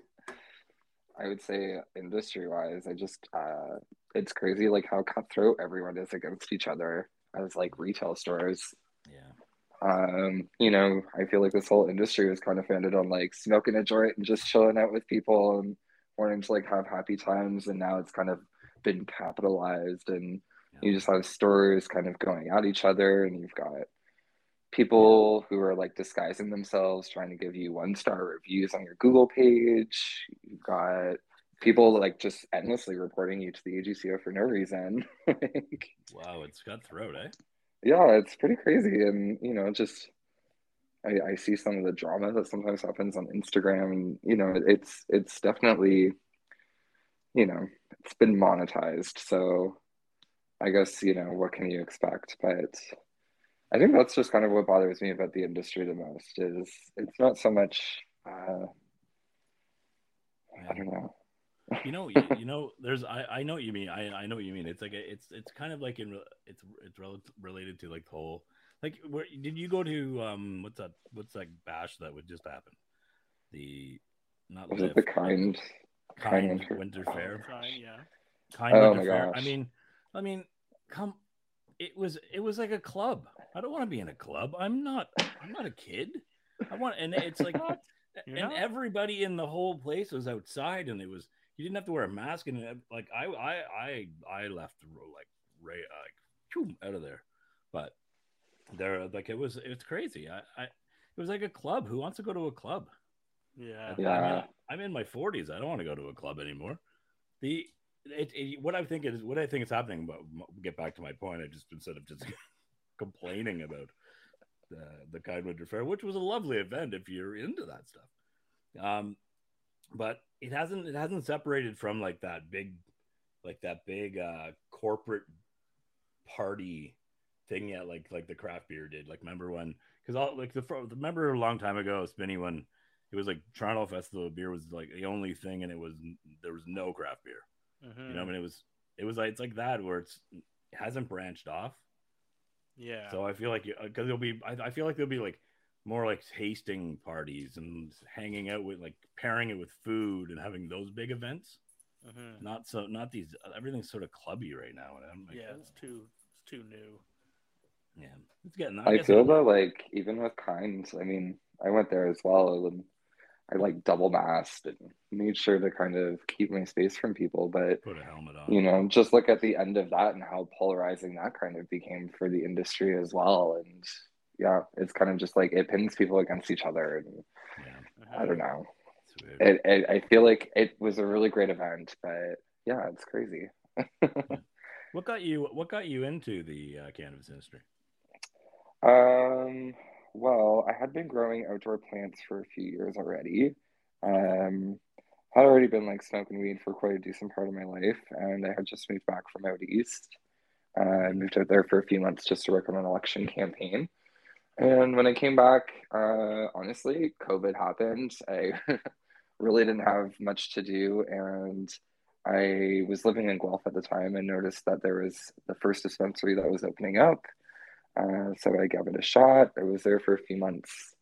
I would say industry wise, I just uh it's crazy like how cutthroat everyone is against each other as like retail stores. Yeah. Um, you know, I feel like this whole industry was kind of founded on like smoking a joint and just chilling out with people and wanting to like have happy times and now it's kind of been capitalized and you just have stores kind of going at each other and you've got people who are like disguising themselves trying to give you one star reviews on your google page. You've got people like just endlessly reporting you to the agco for no reason. <laughs> Like, Wow, it's cutthroat, eh? yeah it's pretty crazy. And you know just I, I see some of the drama that sometimes happens on instagram. And you know it's it's definitely you know it's been monetized. So i guess you know what can you expect? But i think that's just kind of what bothers me about the industry the most is it's not so much uh i don't know You know, you, you know, there's I, I know what you mean. I, I know what you mean. It's like a, it's it's kind of like in it's it's rel- related to like the whole like where did you go to um what's that what's that bash that would just happen? The not Was it the but kind? kind Winter- winter fair. Fine, yeah. Kind Oh Winter my Fair. I mean, I mean, come. It was it was like a club. I don't want to be in a club. I'm not. I'm not a kid. I want, and it's like, You're and not? everybody in the whole place was outside, and it was you didn't have to wear a mask, and it- like I I I I left like right uh, like phew, out of there, but there like it was it's crazy. I I it was like a club. Who wants to go to a club? Yeah. Yeah. I mean, I'm in my 40s. I don't want to go to a club anymore. The it, it, what I think is what I think is happening. But get back to my point. I just instead of just <laughs> complaining about the the Kind Winter Fair, which was a lovely event if you're into that stuff. Um, but it hasn't it hasn't separated from like that big like that big uh corporate party thing yet like like the craft beer did like remember when because all like the remember a long time ago spinny when it was like Toronto Festival Beer was like the only thing, and it was there was no craft beer. Mhm. You know, I mean, it was it was like it's like that where it's it hasn't branched off. Yeah. So I feel like because there'll be I, I feel like there'll be like more like tasting parties and hanging out with like pairing it with food and having those big events. Mhm. Not so not these everything's sort of clubby right now. And I'm like, Yeah, it's too it's too new. yeah, it's getting. I guess feel it- though, like even with kind, I mean, I went there as well, and I like double masked and made sure to kind of keep my space from people. But put a helmet on. you know, just look at the end of that and how polarizing that kind of became for the industry as well. And yeah, it's kind of just like it pins people against each other, and yeah, I don't know. It, it, I feel like it was a really great event, but yeah, it's crazy. <laughs> what got you? What got you into the uh, cannabis industry? Um, well, I had been growing outdoor plants for a few years already. Um, had already been like smoking weed for quite a decent part of my life, and I had just moved back from out east. Uh, I moved out there for a few months just to work on an election campaign. And when I came back, uh, honestly, COVID happened. I <laughs> really didn't have much to do, and I was living in Guelph at the time and noticed that there was the first dispensary that was opening up. Uh, so I gave it a shot. I was there for a few months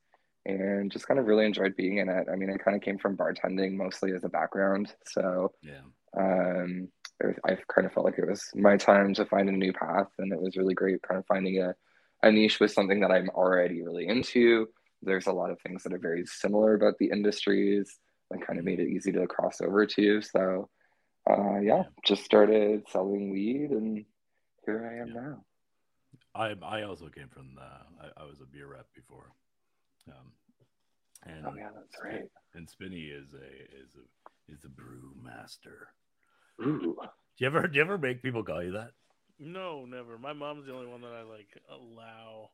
and just kind of really enjoyed being in it. I mean, I kind of came from bartending mostly as a background. So Yeah, um, I, I kind of felt like it was my time to find a new path. And it was really great kind of finding a, a niche with something that I'm already really into. There's a lot of things that are very similar about the industries and kind of made it easy to cross over to. So uh, yeah, just started selling weed and here I am Yeah. now. I I also came from the I, I was a beer rep before, um, and Oh yeah, that's right. and Spinny is a is a is a brew master. Ooh. Do you ever do you ever make people call you that? No, never. My mom's the only one that I like allow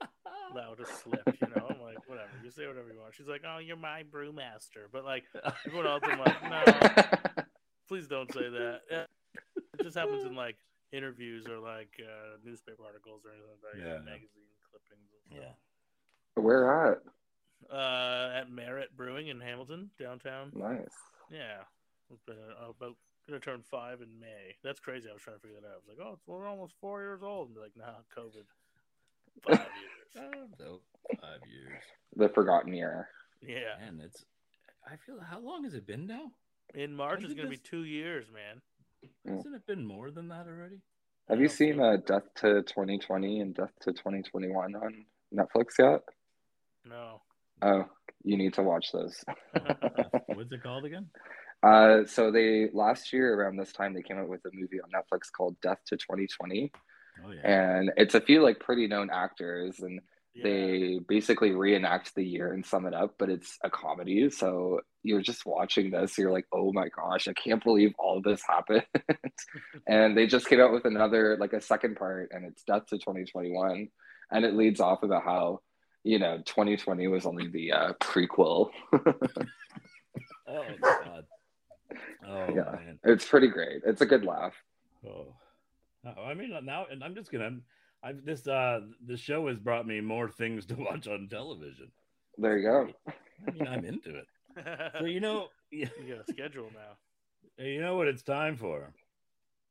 <laughs> allow to slip. You know, I'm like, whatever. You say whatever you want. She's like, oh, you're my brewmaster. But like everyone else, I'm like, no, <laughs> please don't say that. It just happens in like interviews or like uh, newspaper articles or anything like that. Yeah. magazine clippings. and stuff. Where at? Uh, at Merit Brewing in Hamilton, downtown. Nice. Yeah, it's been uh, about gonna turn five in May. That's crazy. I was trying to figure that out. I was like, oh, it's, we're almost four years old. And like, nah, COVID. Five <laughs> years. Oh, so five years. The forgotten year. Yeah, And it's I feel how long has it been now? in March I is gonna be two years, man. Mm. Hasn't it been more than that already? Have you seen uh, Death to 2020 and Death to 2021 on Netflix yet? No. Oh, you need to watch those. <laughs> What's it called again? Uh, so they last year around this time they came out with a movie on Netflix called Death to 2020, Oh yeah. and it's a few like pretty known actors, and Yeah. they basically reenact the year and sum it up, but it's a comedy. So you're just watching this, you're like, oh my gosh, I can't believe all of this happened. <laughs> and they just came out with another, like a second part, and it's Death to 2021. And it leads off about how, you know, 2020 was only the uh, prequel. <laughs> Oh god. Oh Yeah. man. it's pretty great. It's a good laugh. Oh. I mean now and I'm just gonna I've this uh the show has brought me more things to <laughs> watch on television. There you go. I mean I'm into it. So you know <laughs> yeah, you got a schedule now. You know what it's time for?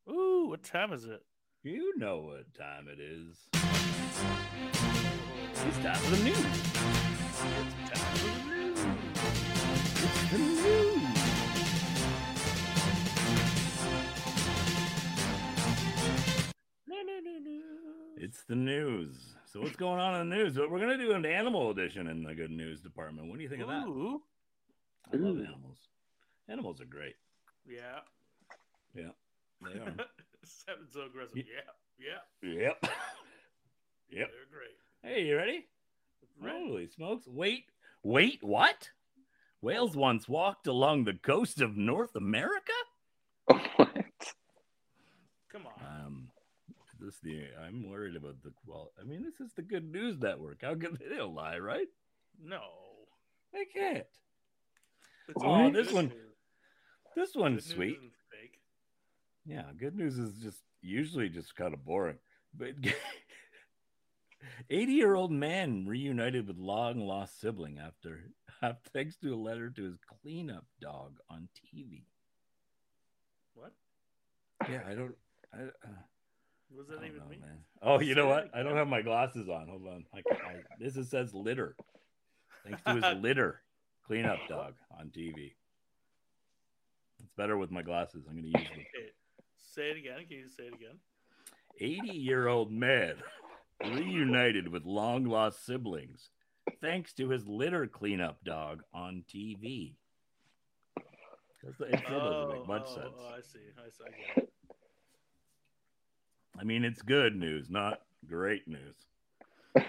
Ooh, what time is it? You know what time it is. It's time for the news. It's time for the news. It's the news. No, no, no, no. It's the news. So what's going on in the news? But We're gonna do an animal edition in the good news department. What do you think of that? Ooh, I love Ooh. animals. Animals are great. yeah. Yeah, they are. <laughs> Sounded so aggressive. Ye- Yeah, yeah. yep. <laughs> Yep. They're great. Hey, you ready? Right. Holy smokes. Wait, wait, what? Whales oh. once walked along the coast of North America? <laughs> what? Come on. Um, is this the I'm worried about the quality. I mean, this is the Good News Network. How can <laughs> they don't lie, right? no. They can't. It's Oh, all this good one- news. This one's news sweet. fake. Yeah, good news is just usually just kind of boring. But <laughs> 80 year old man reunited with long lost sibling after, <laughs> after thanks to a letter to his cleanup dog on TV. What? Yeah, I don't. I, uh, I that even know, man. Oh, you know what? I don't have my glasses on. Hold on. I, I, this is, says litter. Thanks to his <laughs> litter cleanup dog on TV. It's better with my glasses. I'm going to use them. Okay. Say it again. Can you say it again? 80 year old man reunited with long lost siblings thanks to his litter cleanup dog on TV. It still doesn't make much oh, sense. oh, I see. I see. I. I mean, it's good news, not great news. <laughs>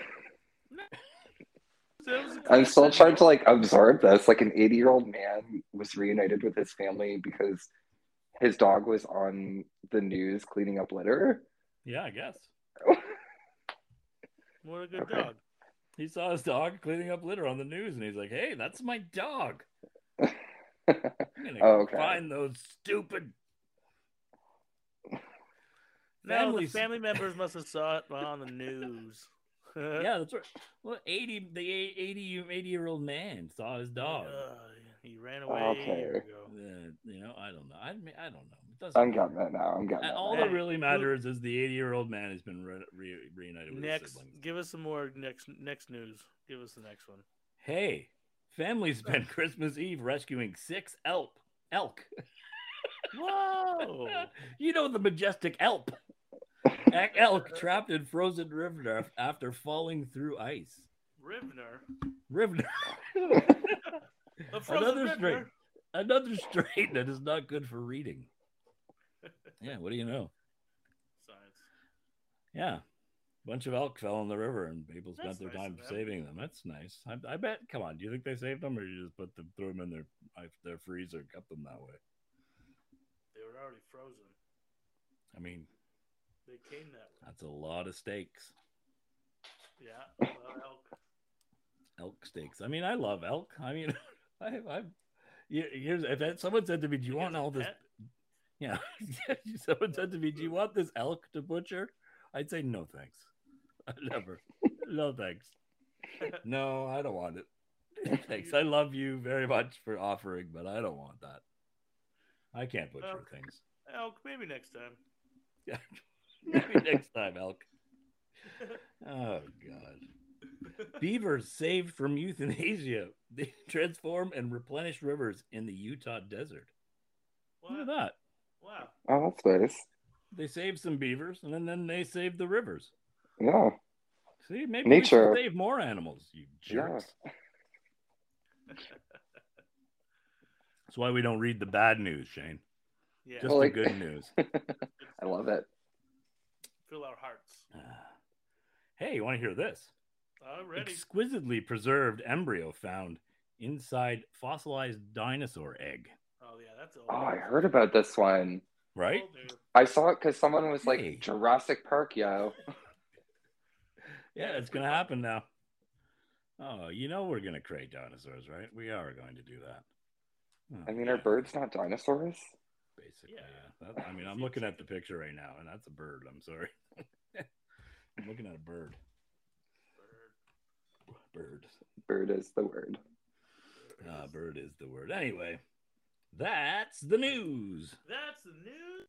That was a I'm still trying to like absorb this. Like an 80 year old man was reunited with his family because his dog was on the news cleaning up litter. Yeah, I guess. <laughs> What a good Okay. dog. He saw his dog cleaning up litter on the news and he's like, hey, that's my dog. <laughs> I'm going to Oh, okay. find those stupid. No, the family members must have saw it on the news. <laughs> Yeah, that's right. Well, 80, the 80, 80 year old man saw his dog. Uh, he ran away Okay. ago. Uh, you know, I don't know. I mean, I don't know. It doesn't I'm matter. getting it now. I'm getting Uh, it. All that really matters is the 80 year old man has been re- re- reunited with his Next, siblings. give us some more next next news. Give us the next one. Hey, family spent <laughs> Christmas Eve rescuing six elk. Elk. <laughs> Whoa! you know the majestic elk. Elk trapped in frozen river after falling through ice. Rivner. River. <laughs> A frozen another Rivner. strain. Another strain that is not good for reading. <laughs> Yeah, what do you know? Science. Yeah. bunch of elk fell in the river and people spent That's their nice time saving them. That's nice. I, I bet. Come on. Do you think they saved them or you just put them, threw them in their, their freezer, kept them that way? They were already frozen. I mean, They came that way. that's a lot of steaks. Yeah. Elk. elk steaks. I mean, I love elk. I mean, <laughs> I, I, yeah, here's if that- someone said to me, "Do you want all this?" pet? Yeah, <laughs> someone said to me, "Do you want this elk to butcher?" I'd say, "No, thanks. <laughs> Never. no, thanks. No, I don't want it. thanks. I love you very much for offering, but I don't want that. I can't butcher Elk. things. Elk. Maybe next time. Maybe next time, elk. <laughs> Oh God. Beavers saved from euthanasia. They transform and replenish rivers in the Utah desert. Look at that. Wow. Oh, that's nice. They saved some beavers and then, then they saved the rivers. Yeah. See, maybe Nature. we should save more animals, you jerks. That's why we don't read the bad news, Shayne. <laughs> Yeah. Just Well, the like- good news. <laughs> I love it. Fill our hearts. <sighs> hey, you want to hear this? Already. Exquisitely preserved embryo found inside fossilized dinosaur egg. Oh yeah, that's old. Oh, I heard about this one. Right? Old. I saw it because someone was like Hey. Jurassic Park, yo. <laughs> Yeah, it's gonna happen now. Oh, you know we're gonna create dinosaurs, right? We are going to do that. Oh, I mean, are birds not dinosaurs? Basically? Yeah. Yeah. That- I mean, <laughs> I'm looking at the picture right now, and that's a bird. I'm sorry. <laughs> I'm looking at a bird. Bird. Bird. Bird is the word. Uh, bird is the word. Anyway, That's the news. That's the news,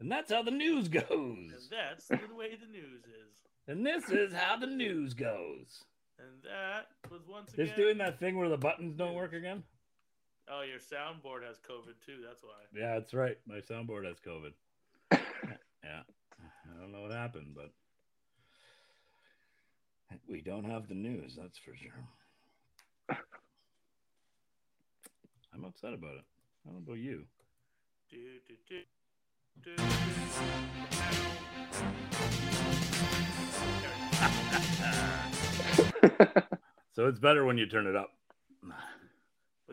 And that's how the news and goes. that's the way the news is. And this is how the news goes. And that was once again. Just doing that thing where the buttons don't work again? Oh, your soundboard has COVID too. That's why. Yeah, that's right. My soundboard has COVID. <coughs> yeah. I don't know what happened, but we don't have the news, that's for sure. I'm upset about it. I don't know about you. Do, do, do, do, <laughs> So it's better when you turn it up.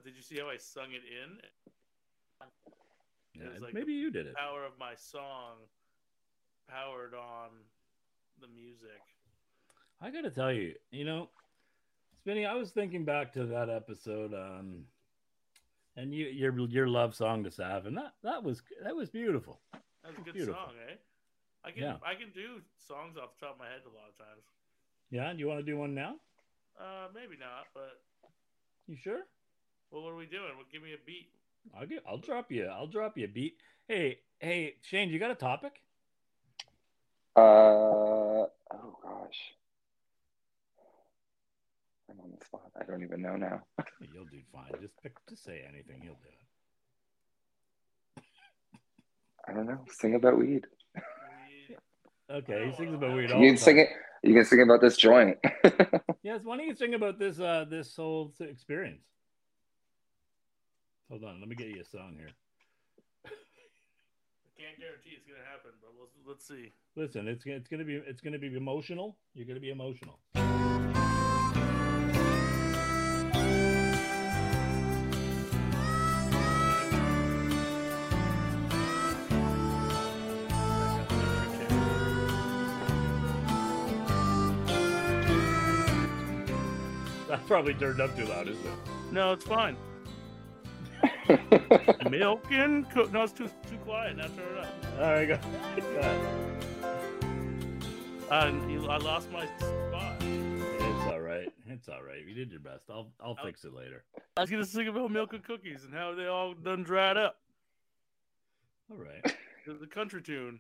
But did you see how I sung it in? Yeah, was like maybe you did it. Power of my song powered on the music. I got to tell you, you know, Spinny, I was thinking back to that episode um and you your your love song to Sav and that that was that was beautiful. That was a good Beautiful. song, eh? I can Yeah. I can do songs off the top of my head a lot of times. Yeah, do you want to do one now? Uh, maybe not, but You sure? Well, what are we doing? Well, give me a beat. I'll get I'll drop you I'll drop you a beat. Hey, hey, Shayne, you got a topic? Uh oh gosh. I'm on the spot. I don't even know now. <laughs> You'll do fine. Just pick just say anything, he'll do it. I don't know. Sing about weed. <laughs> Okay, he sings about weed you all You the can sing time. it. You can sing about this joint. <laughs> Yes, why don't you sing about this uh this whole experience? Hold on, let me get you a song here. I can't guarantee it's gonna happen, but we'll, let's see. Listen, it's it's gonna be it's gonna be emotional. You're gonna be emotional. That probably turned up too loud, isn't it? No, it's fine. <laughs> Milk and cook. No, it's too too quiet. Now turn it up. All right, go. <laughs> ahead. Uh, I lost my spot. It's all right. It's all right. You did your best. I'll I'll I'll- fix it later. I was gonna sing about milk and cookies and how they all done dried up. All right. The, <laughs> the country tune.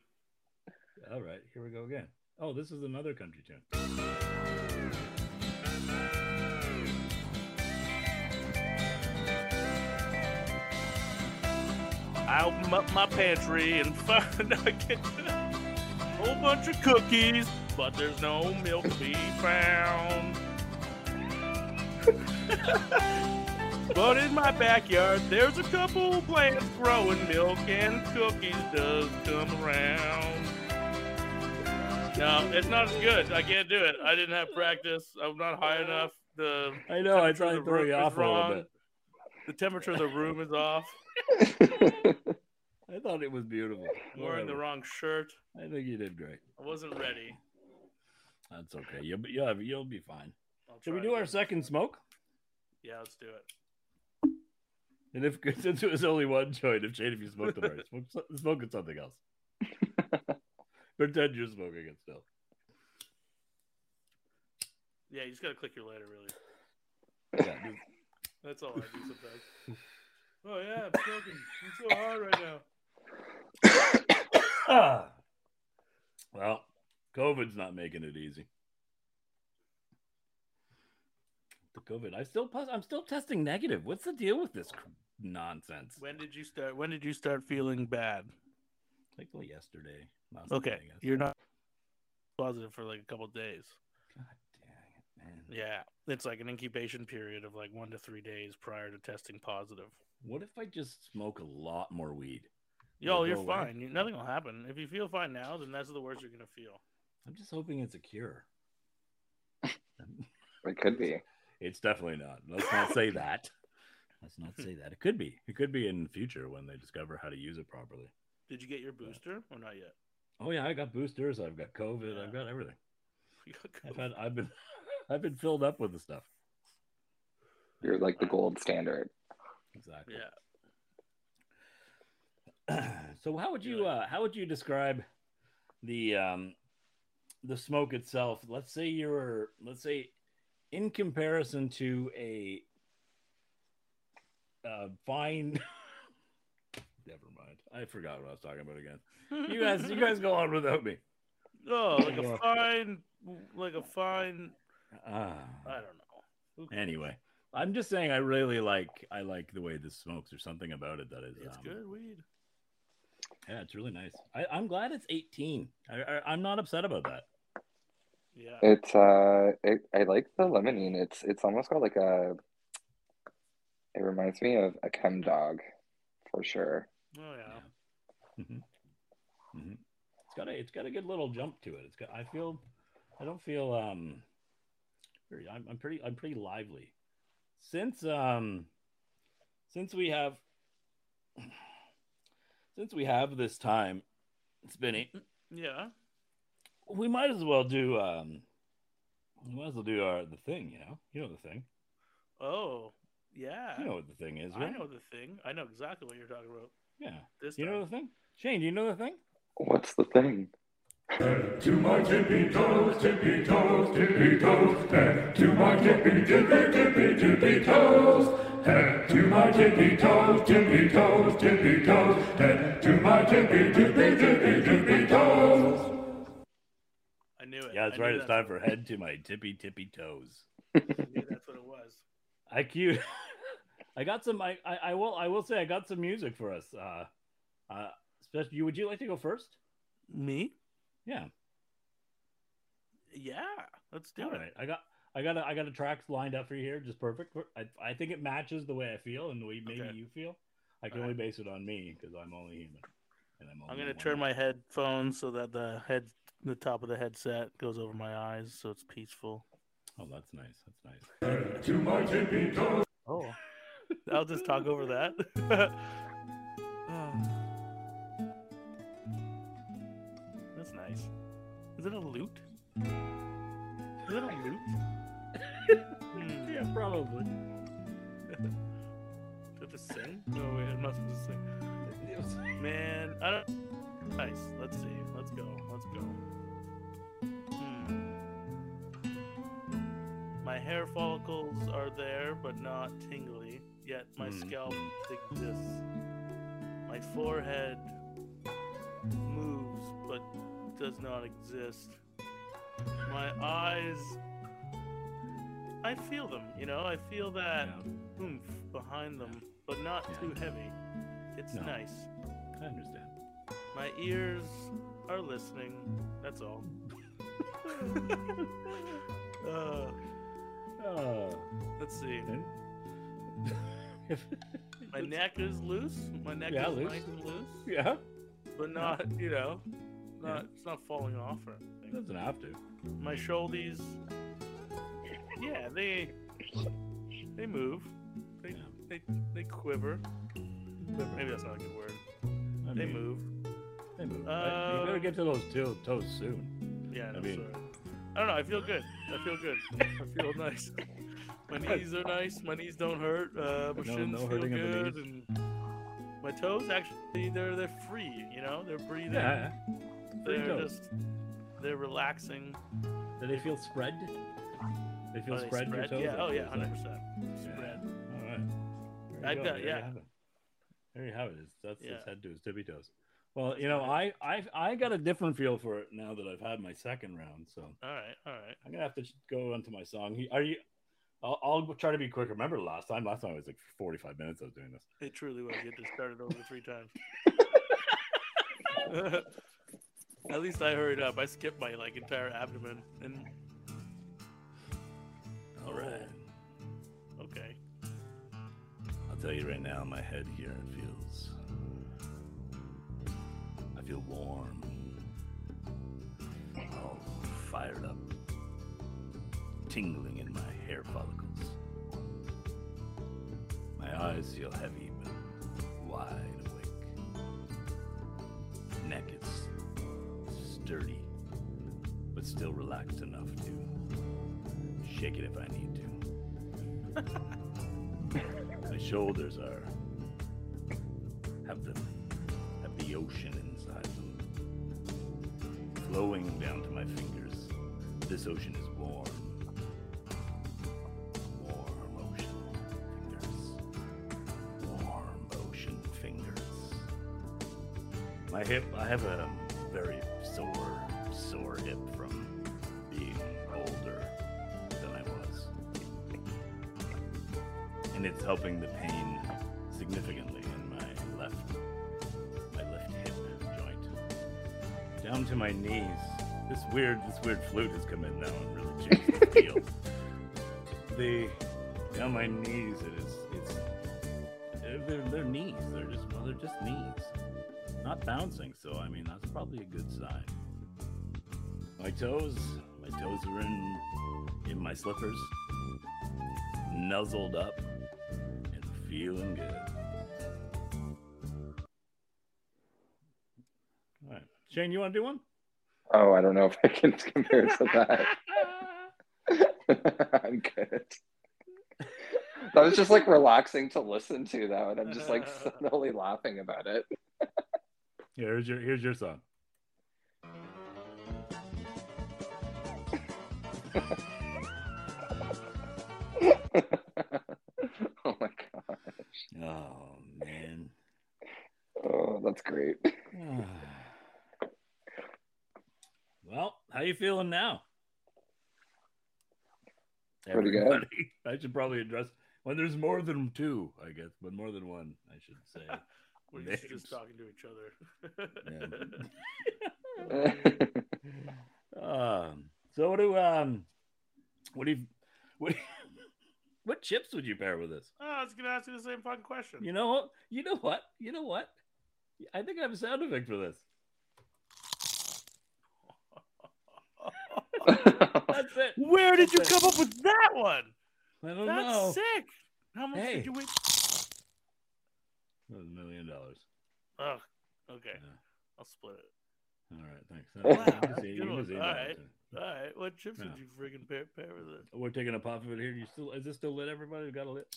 All right. Here we go again. Oh, this is another country tune. I open up my pantry and <laughs> find I get a whole bunch of cookies, but there's no milk to be found. <laughs> but in my backyard, there's a couple plants growing. Milk and cookies does come around. No, it's not as good. I can't do it. I didn't have practice. I'm not high enough. The I know. I tried to throw you off a little bit. The temperature of the room is off. I thought it was beautiful. I'm wearing the wrong shirt. I think you did great. I wasn't ready. That's okay. You'll be you'll, have, you'll be fine. I'll Should we do our again. second smoke? Yeah, let's do it. And if <laughs> since it was only one joint, if Shayne, if you smoked it already, smoke, so- smoke it something else. <laughs> Pretend you're smoking it still. Yeah, you just gotta click your lighter, really. Yeah, <laughs> That's all I do sometimes. Oh yeah, I'm smoking. I'm so hard right now. <coughs> Ah. well, COVID's not making it easy. The COVID, I still pos- I'm still testing negative. What's the deal with this nonsense? When did you start? When did you start feeling bad? Like well, yesterday. last Okay, I guess. you're not positive for like a couple days. God dang it, man. Yeah, it's like an incubation period of like one to three days prior to testing positive. What if I just smoke a lot more weed? Yo, Will you're fine. You, nothing will happen. If you feel fine now, then that's the worst you're gonna feel. I'm just hoping it's a cure. <laughs> it could be. It's definitely not. Let's not say <laughs> that. Let's not say that. It could be. It could be in the future when they discover how to use it properly. Did you get your booster or not yet? Oh yeah, I got boosters. I've got COVID. Yeah. I've got everything. <laughs> You got I've had. I've been. I've been filled up with the stuff. You're like the gold standard. Exactly. Yeah. <clears throat> so how would you uh, how would you describe the um, the smoke itself? Let's say you're let's say in comparison to a uh, fine. <laughs> Never mind. I forgot what I was talking about again. You guys, you guys go on without me. <laughs> Oh, like a fine, like a fine. Ah. I don't know. Anyway, I'm just saying I really like I like the way this smokes. There's something about it that is It's um, good weed. Yeah, it's really nice. I, I'm glad it's 18. I, I, I'm not upset about that. Yeah. It's uh, it, I like the limonene. It's it's almost got like a. It reminds me of a Chemdawg, for sure. Oh yeah. hmm hmm It's got a it's got a good little jump to it. It's got I feel I don't feel um very I'm, I'm pretty I'm pretty lively since um since we have since we have this time Spinny Yeah. we might as well do um we might as well do our the thing you know you know the thing Oh, yeah. you know what the thing is I know the thing. I know exactly what you're talking about. yeah This you know the thing Shayne do you know the thing What's the thing? To my tippy toes, tippy toes, tippy toes, head to my tippy, tippy, tippy, tippy toes. Head to my tippy toes, tippy toes, tippy toes, head to my tippy, tippy, tippy, tippy toes. I knew it. yeah that's I right it's that's time for head to my tippy tippy toes I knew that's what it was. I cute. <laughs> I got some. I, I I will. I will say I got some music for us. Uh, uh, especially you. Would you like to go first? Me? Yeah. Yeah. Let's do All it. right. I got. I got. A, I got a track lined up for you here, just perfect. I, I think it matches the way I feel and the way maybe Okay. you feel. I can All only right. base it on me because I'm only human. And I'm, I'm gonna one. turn my headphones so that the head, the top of the headset goes over my eyes, so it's peaceful. Oh, that's nice. That's nice. To my tippy. Oh, I'll just talk over that. <laughs> <laughs> <sighs> <sighs> <sighs> Oh. Is it a lute? Is it a lute? <laughs> Hmm. yeah, probably. Do I have sing? No, wait, I'm not supposed to sing. <laughs> Man, I don't. Nice. Let's see. Let's go. Let's go. Hmm. My hair follicles are there, but not tingly. Yet my Hmm. scalp exists. My forehead moves, but does not exist. My eyes. I feel them, you know. I feel that Yeah, oomph behind them, but not Yeah. too heavy. It's No. nice. I understand. My ears are listening. That's all. <laughs> uh, Oh. let's see. My neck is loose. My neck Yeah, is loose. nice and loose, yeah. but not, you know, not it's not falling off or It anything. doesn't have to. My shoulders, yeah, they they move. They Yeah. they they quiver. Maybe that's not a good word. I They mean, move. They move. Uh, you better get to those toe, toes soon. Yeah, I mean- sorry. I don't know. I feel good. I feel good. I feel nice. <laughs> My knees are nice. My knees don't hurt. Uh, my No- shins no feel hurting of the good, and my toes actually they're they're free. You know, they're breathing. Yeah. They're just they're relaxing. Do they feel spread? They feel Are they spread, your toes? Yeah. Oh yeah. Hundred percent. Yeah. Spread. All right. There I've you go. got- There yeah. There you have it. It's, that's his head to his tippy toes. Well, you know, I I I got a different feel for it now that I've had my second round. So All right. All right. I'm gonna have to go onto my song. He- Are you? I'll, I'll try to be quick. Remember last time? Last time it was like 45 minutes. I was doing this. It truly was. You had to start it over three times. <laughs> At least I hurried up. I skipped my like entire abdomen and All right. Oh. okay. I'll tell you right now, my head here it feels. I feel warm, all fired up, tingling in my hair follicles. My eyes feel heavy but wide awake. Neck is dirty, but still relaxed enough to shake it if I need to. <laughs> My shoulders are have the have the ocean inside them, flowing down to my fingers. This ocean is warm. my hip. I have a it's helping the pain significantly in my left, my left hip joint. Down to my knees. This weird, this weird flute has come in now and really changed the feel. <laughs> the, down my knees, it is, it's, they're, they're, knees. They're just, well, they're just knees not bouncing, so I mean that's probably a good sign. My toes, my toes are in in my slippers, nuzzled up feeling good. All right, Shayne, you want to do one? Oh, I don't know if I can <laughs> compare to that. <laughs> <laughs> I'm good. That was just like relaxing to listen to, though, and I'm just like suddenly laughing about it. Here's your here's your song. oh my god. Oh man. Oh, that's great. <sighs> well, how you feeling now? Pretty good. <laughs> I should probably address when there's more than two, I guess, but more than one, I should say. <laughs> We're Names. just talking to each other. <laughs> um, so what do um, what do you, what, do you- what chips would you pair with this? oh, I was gonna ask you the same fucking question. You know what? You know what? You know what? I think I have a sound effect for this. That's it. Where did you it. come up with that one? I don't That's know. sick. How much Hey. did you win? A million dollars. Oh, okay. Yeah. I'll split it. All right, thanks. Wow, You can that's see- a you good can one. see All that. right. All right. What chips Yeah. did you friggin' pair, pair with it? We're taking a pop of it here. You still is this still lit? Everybody We got a lit?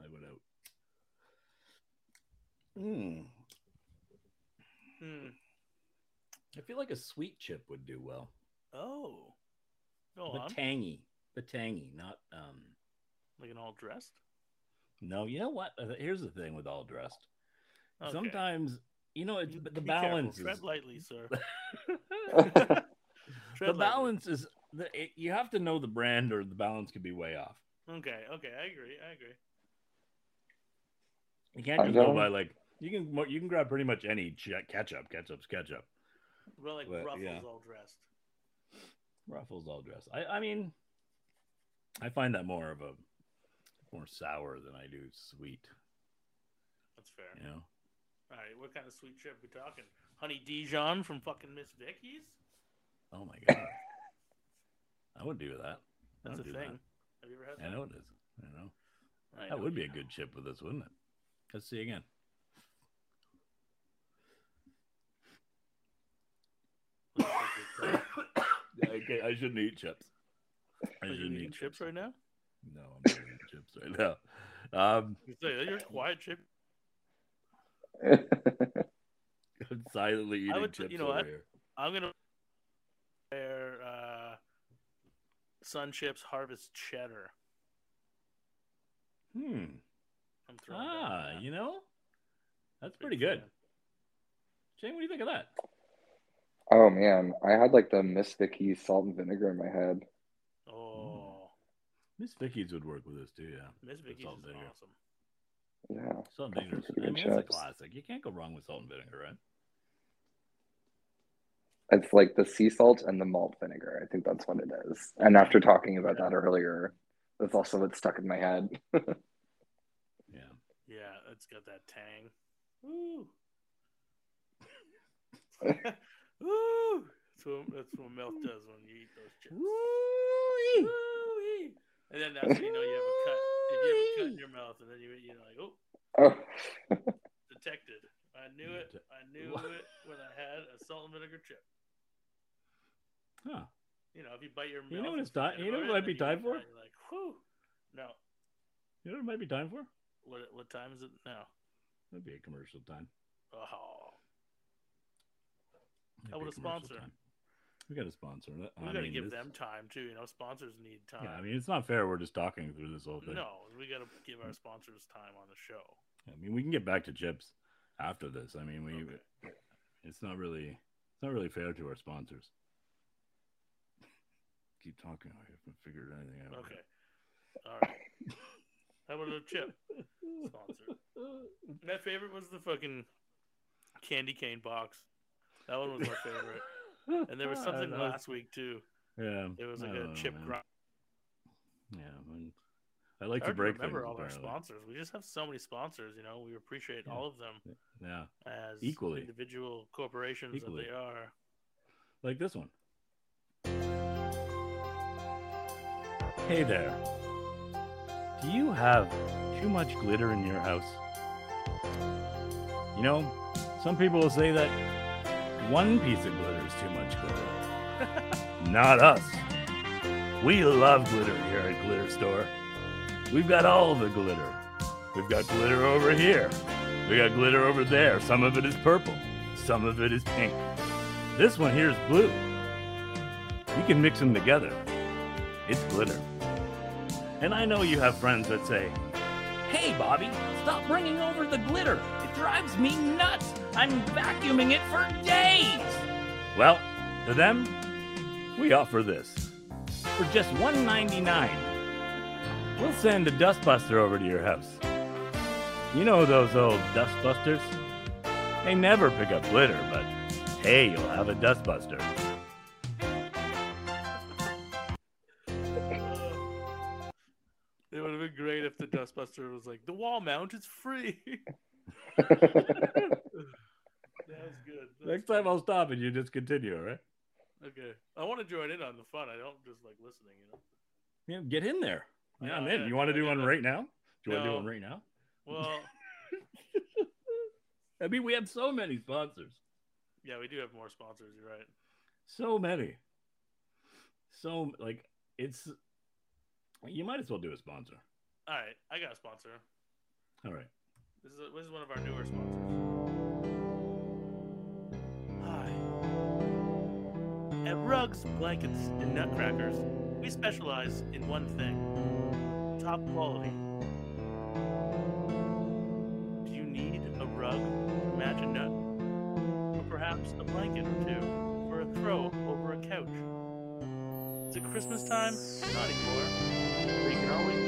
I went out. Hmm. Hmm. I feel like a sweet chip would do well. Oh. Go But on. tangy. But tangy, not um like an all dressed. no, you know what? Uh, Here's the thing with all dressed. Okay. Sometimes you know it's but the be careful. balance Tread lightly, sir. <laughs> <laughs> the lightly. balance is the, it, you have to know the brand or the balance could be way off. Okay. Okay. I agree. I agree. You can't just go by like you can you can grab pretty much any ch- ketchup. Ketchup's ketchup. Well, like But, Ruffles yeah. all dressed. Ruffles all dressed. I I mean, I find that more of a more sour than I do sweet. That's fair. You know. All right. What kind of sweet chip we talking? Honey Dijon from fucking Miss Vickie's. Oh my god. I would do that. That's a would thing. Have you ever had That. that? I know it is. I know. I That know would be you a good chip with this, wouldn't it? Let's see again. <coughs> <coughs> know. okay, I shouldn't eat chips. I Are shouldn't eat chips right now? No, I'm not eating chips right now. Um, You say you're quiet chip. I'm <laughs> silently eating would- chips you know over what? here. I'm gonna pair uh, Sun Chips Harvest Cheddar. Hmm. I'm throwing Ah, that. you know, that's Big pretty good. fan. Shayne, what do you think of that? oh man, I had like the Miss Vickie salt and vinegar in my head. Oh, Miss Vickie's would work with this too, yeah. Miss The Vickie's salt is vinegar. awesome. Yeah. Salt and vinegar. pretty I good mean, it's a classic. You can't go wrong with salt and vinegar, right? It's like the sea salt and the malt vinegar. I think that's what it is. And after talking about that earlier, that's also what stuck in my head. <laughs> Yeah. Yeah, it's got that tang. Woo. Woo. <laughs> That's what, that's what milk does when you eat those chips. Woo-wee. And then that's when you know you have a cut. If you have a cut in your mouth, and then you you're like, oh, oh, <laughs> detected. I knew it. I knew it when I had a salt and vinegar chip. Huh. You know, if you bite your You mouth, know what it's time- you know what it, might be then time for? that, like, whew. No. You know what it might be time for? What what time is it now? That'd be a commercial time. Oh, That'd How would a commercial sponsor? time. We got a sponsor. That- we got to give them time too. You know, sponsors need time. Yeah, I mean, it's not fair. We're just talking through this whole thing. no, we got to give our sponsors time on the show. I mean, we can get back to chips. after this. I mean, we it's not really it's not really fair to our sponsors. <laughs> Keep talking. I haven't figured anything out. Okay. All right. How about a chip sponsor? My favorite was the fucking candy cane box. That one was my favorite. And there was <laughs> something I last week too. Yeah, It was like a know, chip man. grind. Yeah, I like to Hard to break remember things, all of our sponsors. We just have so many sponsors. You know, we appreciate Yeah. all of them Yeah, as Equally. individual corporations Equally. that they are. like this one. Hey there. Do you have too much glitter in your house? You know, some people will say that one piece of glitter too much glitter. <laughs> Not us. We love glitter here at Glitter Store. We've got all the glitter. We've got glitter over here. We got glitter over there. Some of it is purple. Some of it is pink. This one here is blue. You can mix them together. It's glitter. And I know you have friends that say, Hey, Bobby, stop bringing over the glitter. It drives me nuts. I'm vacuuming it for days. Well, to them, we offer this. For just $1.99, we'll send a dustbuster over to your house. You know those old dustbusters? They never pick up glitter, but hey, you'll have a dustbuster. It would have been great if the Dustbuster was like, the wall mount is free. <laughs> <laughs> that was good. That was Next time I'll stop and you just continue, all right? Okay. I want to join in on the fun. I don't just like listening, you know? Yeah, get in there. Yeah, I'm in. You want to do one right now? Do you want to do one right now? Well, <laughs> I mean, we have so many sponsors. yeah, we do have more sponsors. You're right. So many. So, like, it's. You might as well do a sponsor. All right. I got a sponsor. All right. This is, this is one of our newer sponsors. At Rugs, Blankets, and Nutcrackers, we specialize in one thing top quality. Do you need a rug to nut? Or perhaps a blanket or two for a throw over a couch? Is it Christmas time? Not anymore. You can always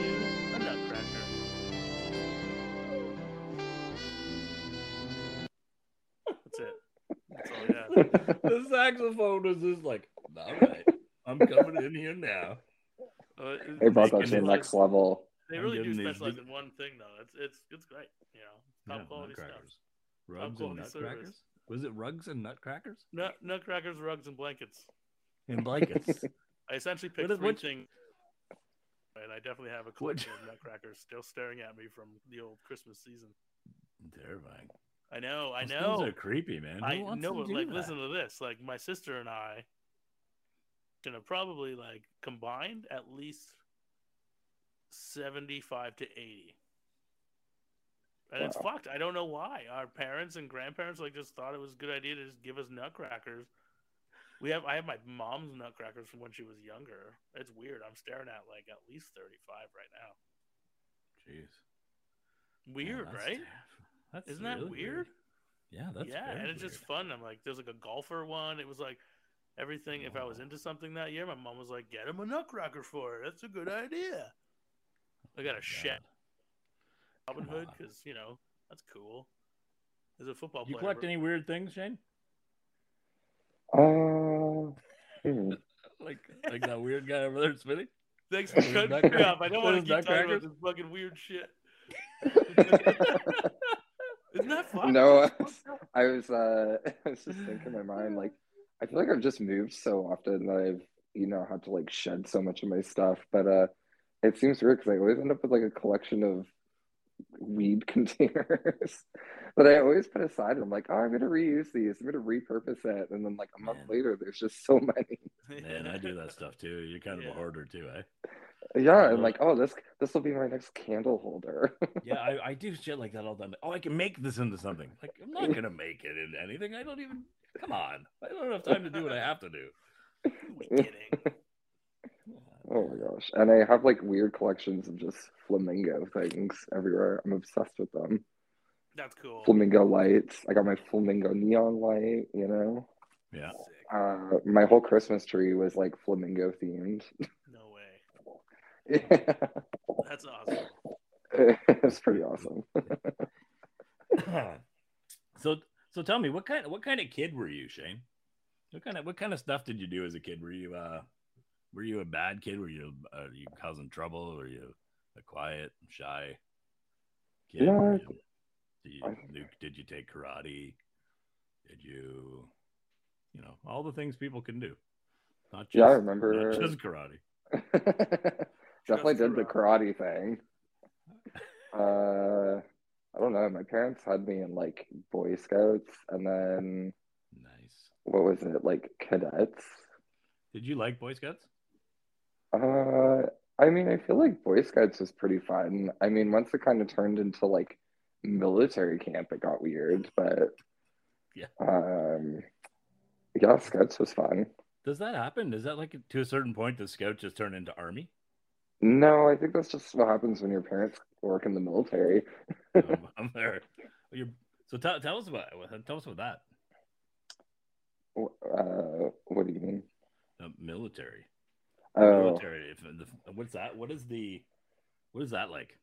the saxophone is just like, all right, I'm coming in here now. Uh, They brought that to the specialize- next level. They really do getting these specialize in one thing, though. It's it's it's great. You know, top Yeah, quality stuff. nutcrackers. Rugs and nutcrackers? Was it rugs and nutcrackers? Nut, nutcrackers, rugs, and blankets. And blankets. <laughs> I essentially picked What is- three what- things, and I definitely have a collection of nutcrackers still staring at me from the old Christmas season. Terrifying. I know, I Those know. things are creepy, man. Who I know, like, that? listen to this. Like, my sister and I, gonna probably like combined at least seventy-five to eighty, and it's fucked. I don't know why. Our parents and grandparents like just thought it was a good idea to just give us nutcrackers. We have I have my mom's nutcrackers from when she was younger. It's weird. I'm staring at like at least thirty-five right now. Jeez. Weird, Yeah, right? Ter- That's Isn't that really weird? Yeah, that's yeah, very and it's just fun. I'm like, there's like a golfer one. It was like everything. If I was Oh. into something that year, my mom was like, get him a nutcracker for it. That's a good idea. <laughs> I got Oh, a shed Robin Hood because you know that's cool. As a football Do you player, collect any weird things, Shayne? Uh, hmm. <laughs> Like like that weird guy over there spinning? thanks for cutting me off. I don't want to those keep talking about this fucking weird shit. <laughs> Isn't that <laughs> fun? no, <laughs> I was uh, <laughs> I was just thinking in my mind like I feel like I've just moved so often that I've you know had to like shed so much of my stuff, but uh, it seems weird because I always end up with like a collection of weed <laughs> containers that I always put aside. And I'm like, oh, I'm gonna reuse these. I'm gonna repurpose it, and then like a month Man. later, there's just so <laughs> many. Man, I do that stuff too. You're kind of Yeah. a hoarder too, eh? Yeah, love and like, oh, this this will be my next candle holder. <laughs> Yeah, I, I do shit like that all the time. Oh, I can make this into something. Like, I'm not gonna make it into anything. I don't even. Come on, I don't have time to do what I have to do. we kidding. Oh my gosh. And I have like weird collections of just flamingo things everywhere. I'm obsessed with them. That's cool. flamingo lights. I got my flamingo neon light. You know, Yeah. Uh, my whole Christmas tree was like flamingo themed. No way. yeah, <laughs> That's awesome. it's pretty awesome. <laughs> so so tell me what kind what kind of kid were you, Shayne? What kind of what kind of stuff did you do as a kid? Were you uh were you a bad kid? Were you uh, you causing trouble? Were you a quiet, shy kid? Yeah, Were you- did you, I- did you take karate? Did you you know all the things people can do? Not just Yeah, I remember- just karate. <laughs> Definitely Just did the karate thing. <laughs> Uh, I don't know. My parents had me in like Boy Scouts, and then Nice. what was it like cadets? Did you like Boy Scouts? Uh, I mean, I feel like Boy Scouts was pretty fun. I mean, once it kind of turned into like military camp, it got weird, but Yeah. um, yeah, Scouts was fun. Does that happen? Is that like to a certain point the scout just turn into army? No, I think that's just what happens when your parents work in the military. um, <laughs> <laughs> I'm there. You're, so tell, tell us about tell us about that Uh, what do you mean? the military. Oh, Military. If the, what's that? What is the what is that like?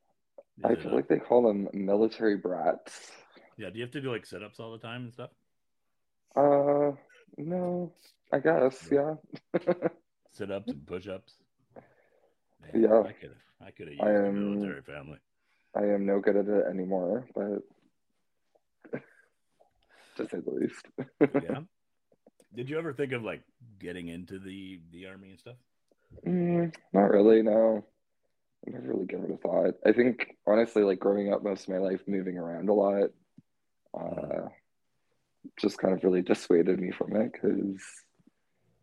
Is I feel a- like they call them military brats. yeah. Do you have to do like sit ups all the time and stuff? Uh, no, I guess, yeah. <laughs> Sit ups and push ups. Yeah. I could I could have used I a am- military family. I am no good at it anymore, but <laughs> to say the least. <laughs> Yeah. Did you ever think of like getting into the the army and stuff? Mm, not really, no. I've never really given it a thought. I think honestly, like growing up most of my life, moving around a lot, uh, just kind of really dissuaded me from it because,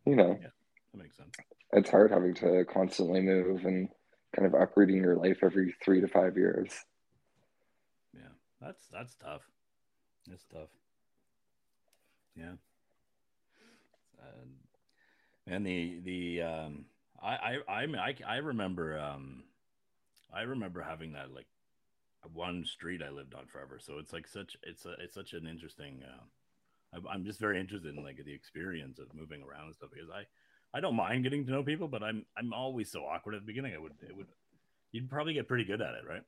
you know, That makes sense. it's hard having to constantly move and kind of uprooting your life every three to five years. Yeah, that's that's tough. That's tough. Yeah. Um, and the the um, I I I mean, I I remember um, I remember having that like one street I lived on forever. So it's like such it's a it's such an interesting. Uh, I'm- I'm just very interested in like the experience of moving around and stuff because I I don't mind getting to know people, but I'm I'm always so awkward at the beginning. I would it would you'd probably get pretty good at it, right?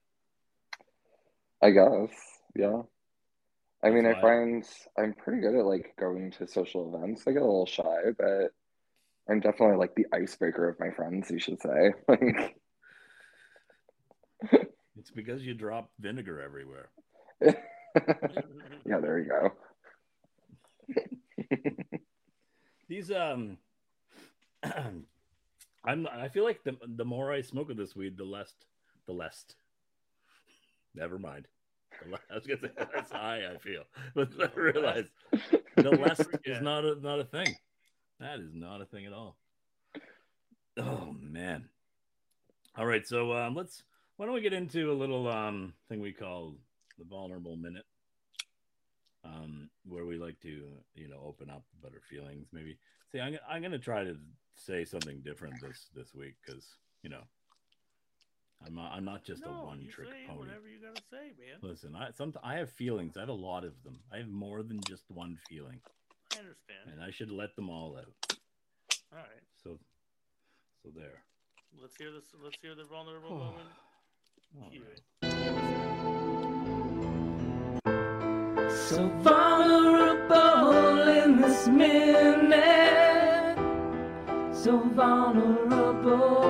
I guess, yeah. I mean, I find I'm pretty good at like going to social events. I get a little shy, but I'm definitely like the icebreaker of my friends, you should say. <laughs> Like, It's because you drop vinegar everywhere. <laughs> yeah, there you go. <laughs> These um, <clears throat> I'm I feel like the the more I smoke of this weed, the less the less. Never mind. I was gonna say less high I feel, but I realized the less is not a not a thing. That is not a thing at all. Oh man. All right, so um, let's. Why don't we get into a little um thing we call the vulnerable minute, um, where we like to you know open up about our feelings. Maybe see, I'm I'm gonna try to say something different this this week because you know I'm not I'm not just no, a one trick pony. whatever you gotta say, man. Listen, I some I have feelings. I have a lot of them. I have more than just one feeling, I understand. and I should let them all out. All right, So, so there. let's hear this. Let's hear the vulnerable Oh. moment. Right. So vulnerable in this minute. So vulnerable.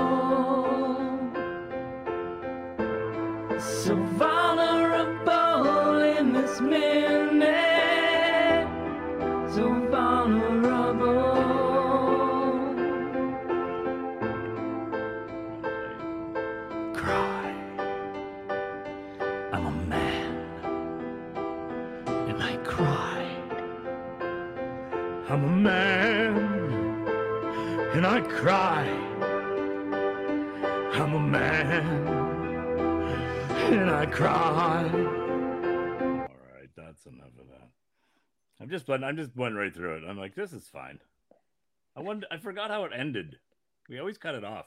So vulnerable in this minute. Cry. I'm a man and I cry. All right, that's enough of that. I'm just went. I'm just went right through it. I'm like, this is fine. I wonder. I forgot how it ended. We always cut it off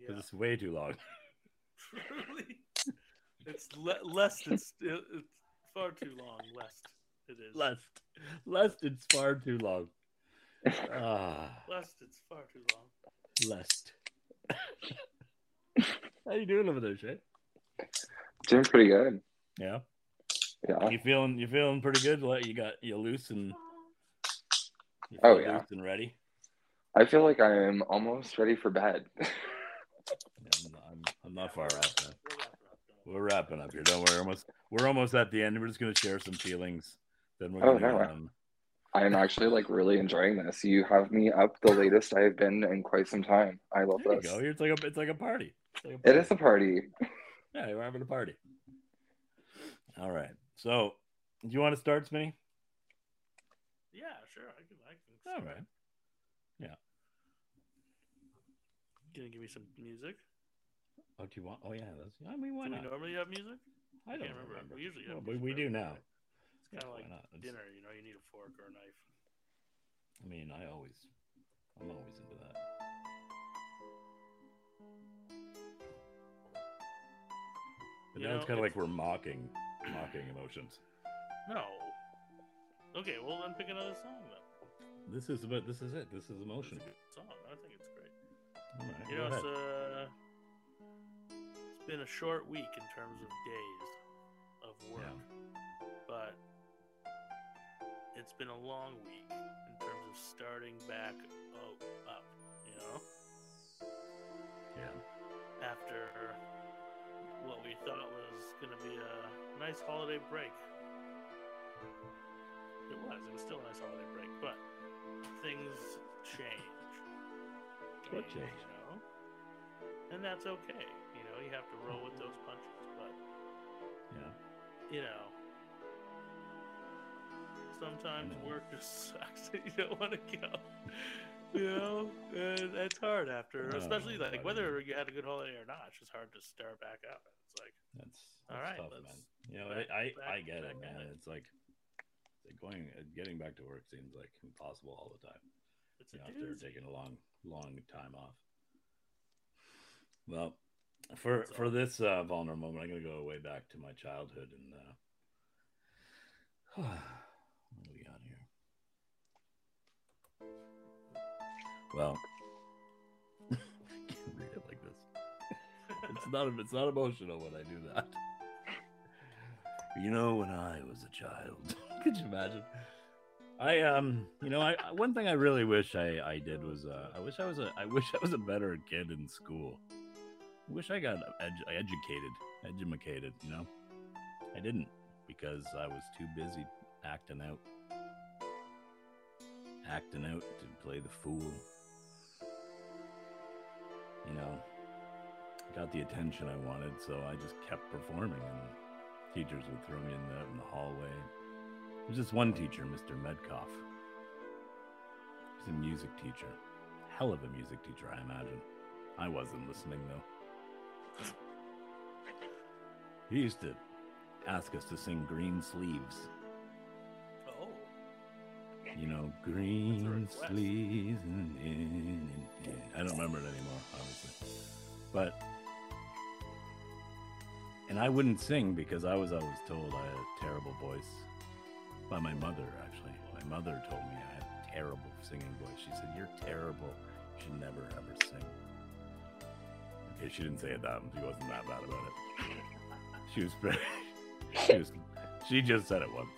because Yeah. it's way too long. <laughs> <laughs> Truly, it's le- less than st- it's far too long. Less it is. Less, less. it's far too long. Ah, Lest it's far too long. lest. How you doing over there, Shay? Doing pretty good. Yeah, Yeah. you feeling you feeling pretty good? Like you got you loose and you Oh, yeah. loose and ready. I feel like I'm almost ready for bed. <laughs> I'm, I'm, I'm not far off, man. We're wrapping up here. Don't worry. We're almost we're almost at the end. We're just gonna share some feelings. Then we're Oh, gonna no. get on. I'm actually like really enjoying this. You have me up the latest I have been in quite some time. I love There you this. go. It's like a it's like a party. It's like a party. is a party. Yeah, we're having a party. All right. So, do you want to start, Smitty? Yeah, sure. I can. I can. All right. Yeah. Gonna give me some music. Oh, do you want? Oh, yeah. That's. I mean, why Do we not? normally have music? I don't can't remember. remember. We usually have Well, we, music we for do everything, now. Yeah, kind of like not? Dinner. You know, you need a fork or a knife. I mean, I always, I'm always into that. But You now it's kind of like we're mocking, mocking emotions. No. Okay, well then pick another song then. This is about. This is it. This is It's a emotion. good song. I think it's great. Right. You know, ahead. it's uh, it's been a short week in terms of days of work, but it's been a long week in terms of starting back o- up. You know, yeah. after what we thought was going to be a nice holiday break. It was. It was still a nice holiday break, but things change. What Change, change? You know? And that's okay. You know, you have to roll with those punches, but Yeah. you know, sometimes work just <laughs> sucks and you don't want to go. You know, and it's hard after, Oh, especially like whether you had a good holiday or not. It's just hard to start back up. It's like, That's, All that's right, tough, man. You know, I, I, I get it, man. It's like, it's like going, uh, getting back to work seems like impossible all the time. it's You know, after doozy. taking a long, long time off. Well, for for all. this uh, vulnerable moment, I'm gonna go way back to my childhood and uh, <sighs> Well, <laughs> can't read it like this. It's not it's not emotional when I do that. You know, when I was a child, <laughs> could you imagine? I um, you know, I one thing I really wish I I did was uh, I wish I was a I wish I was a better kid in school. I wish I got edu- educated, educated. You know, I didn't because I was too busy acting out, acting out to play the fool. You know, got the attention I wanted, so I just kept performing, and teachers would throw me in the, in the hallway. There's this one teacher, Mr. Medkoff. He's a music teacher. Hell of a music teacher, I imagine. I wasn't listening, though. He used to ask us to sing Green Sleeves. You know, green sleeves. And, and- and- I don't remember it anymore, obviously. But, and I wouldn't sing because I was always told I had a terrible voice. By my mother, actually. My mother told me I had a terrible singing voice. She said, You're terrible. You should never ever sing. Okay, she didn't say it that much. She wasn't that bad about it. She was pretty. <laughs> She was. She just said it once,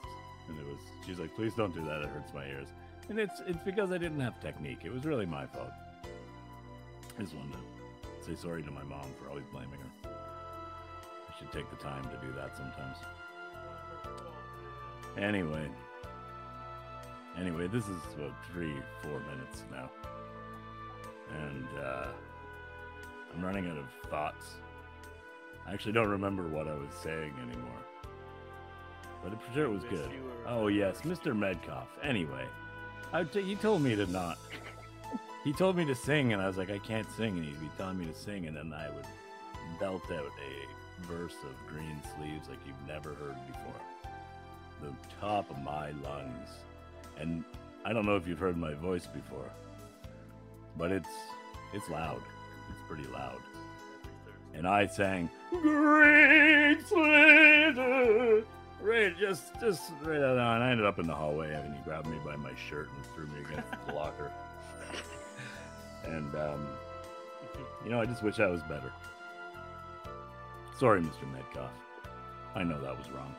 and it was. She's like, "Please don't do that. It hurts my ears." And it's it's because I didn't have technique. It was really my fault. I just wanted to say sorry to my mom for always blaming her. I should take the time to do that sometimes. Anyway. Anyway, this is about three, four minutes now. And uh, I'm running out of thoughts. I actually don't remember what I was saying anymore. But I'm sure it was good. Oh, yes, Mr. Medkoff. Anyway, I t- he told me to not. He told me to sing, and I was like, I can't sing. And he'd be telling me to sing, and then I would belt out a verse of Green Sleeves like you've never heard before. The top of my lungs. And I don't know if you've heard my voice before, but it's it's loud. It's pretty loud. And I sang Green Sleeves. Right, just just right on. I ended up in the hallway, and he grabbed me by my shirt and threw me against the locker. <laughs> And um, you know, I just wish I was better. Sorry, Mr. Metcalf. I know that was wrong.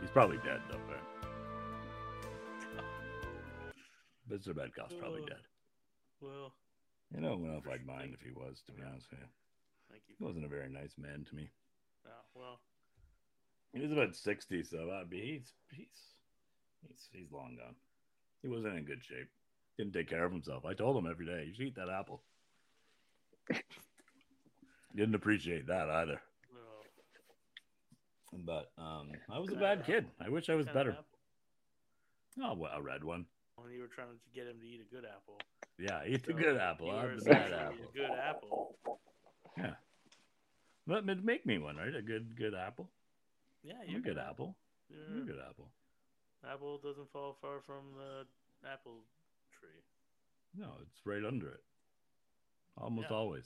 He's probably dead, though. But Mr. Metcalf's probably dead. Well, You know, I don't know if I'd mind if he was, to be honest with you. thank you. He wasn't a very nice man to me. Oh, well, He was about 60, so I'd be, he's, he's, he's, he's long gone. He wasn't in good shape. Didn't take care of himself. I told him every day, you should eat that apple. Didn't appreciate that either. no. But um, I was a bad kid. I wish I was better. Oh, well, a red one. When you were trying to get him to eat a good apple. Yeah, eat the So good apple. Were the bad apple. A good apple. Yeah. But but make me one, right? A good good apple. Yeah, I'm you a good apple. Yeah. A good apple. Apple doesn't fall far from the apple tree. No, it's right under it. Almost Yeah. always.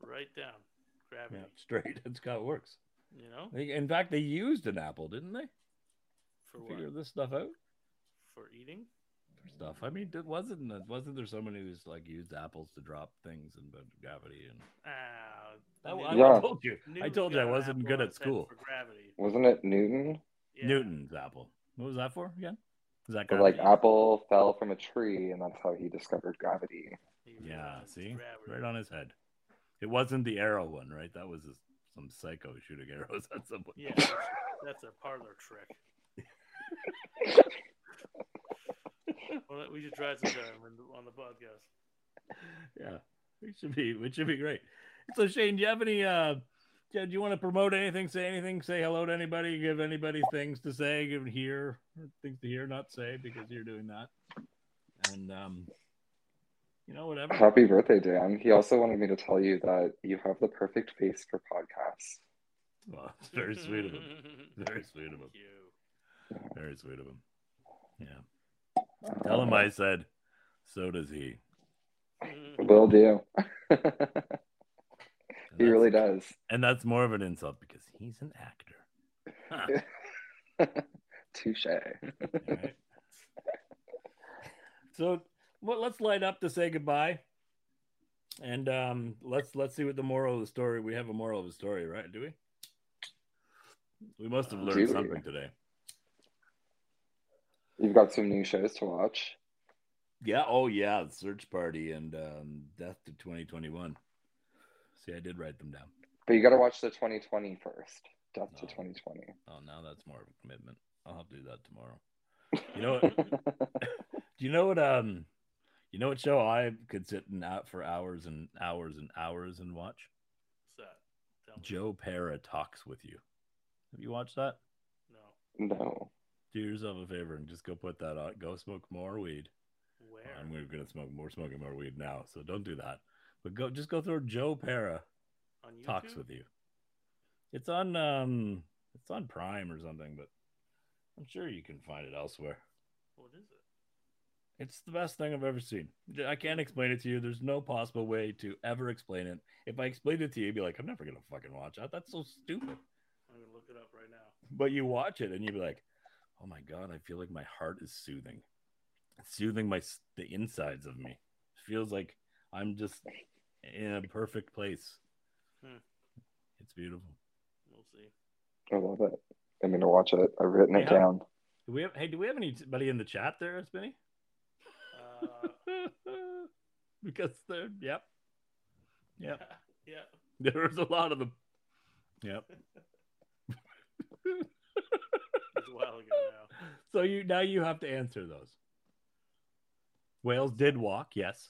Right down. Gravity. Yeah, straight. <laughs> That's how it works. You know? In fact, they used an apple, didn't they? For to what? figure this stuff out. For eating? For stuff. I mean, it wasn't wasn't there someone who's like used apples to drop things and gravity and Ah. I, Newton- I Yeah. told you. I told you I wasn't good at school. For gravity. Wasn't it Newton? Yeah. Newton's apple. What was that for again? Is that like apple fell from a tree, and that's how he discovered gravity. He Yeah, see, gravity. right on his head. It wasn't the arrow one, right? That was just some psycho shooting arrows at someone. Yeah, <laughs> that's, that's a parlor trick. well, we should try sometime in- on the podcast. yeah, it should be. It should be great. <laughs> So Shayne, do you have any? uh Do you want to promote anything? Say anything? Say hello to anybody? Give anybody things to say? Give hear things to hear, not say, because you're doing that. And um, you know, whatever. Happy birthday, Dan. He also wanted me to tell you that you have the perfect face for podcasts. Well, it's very sweet of him. <laughs> Very sweet of him. Thank you. Very sweet of him. Yeah. Tell him I said. So does he. <laughs> Will do. He really does. And that's more of an insult because he's an actor. Huh. <laughs> Touche. Alright. <laughs> So well, let's light up to say goodbye. And um, let's let's see what the moral of the story. We have a moral of the story, right? Do we? We must have learned we? something today. You've got some new shows to watch. Yeah. Oh, yeah. Search party and um, death to 2021. See, I did write them down. But you got to watch the 2020 first. Death to 2020. Oh, now that's more of a commitment. I'll have to do that tomorrow. You know what? <laughs> Do you know what? Um, you know what show I could sit and out for hours and hours and hours and watch? What's that? Tell. Joe Pera talks with you. Have you watched that? No. no. Do yourself a favor and just go put that on. Go smoke more weed. Where? I'm gonna smoke more, smoking more weed now. So don't do that. But go, just go through Joe Pera on talks with you. It's on, um, it's on Prime or something, but I'm sure you can find it elsewhere. What is it? It's the best thing I've ever seen. I can't explain it to you. There's no possible way to ever explain it. If I explained it to you, you'd be like, I'm never gonna fucking watch that. That's so stupid. I'm gonna look it up right now. But you watch it and you'd be like, Oh my god, I feel like my heart is soothing. It's soothing my the insides of me. It feels like I'm just in a perfect place. Hmm. It's beautiful. We'll see. I love it. I'm going to watch it. I've written it down. Do we have, hey, do we have anybody in the chat there, Spinny? Uh, <laughs> because they're yep. Yep. <laughs> yeah. There's a lot of them. Yep. It's a while ago now. <laughs> So you now you have to answer those. Whales did walk, yes.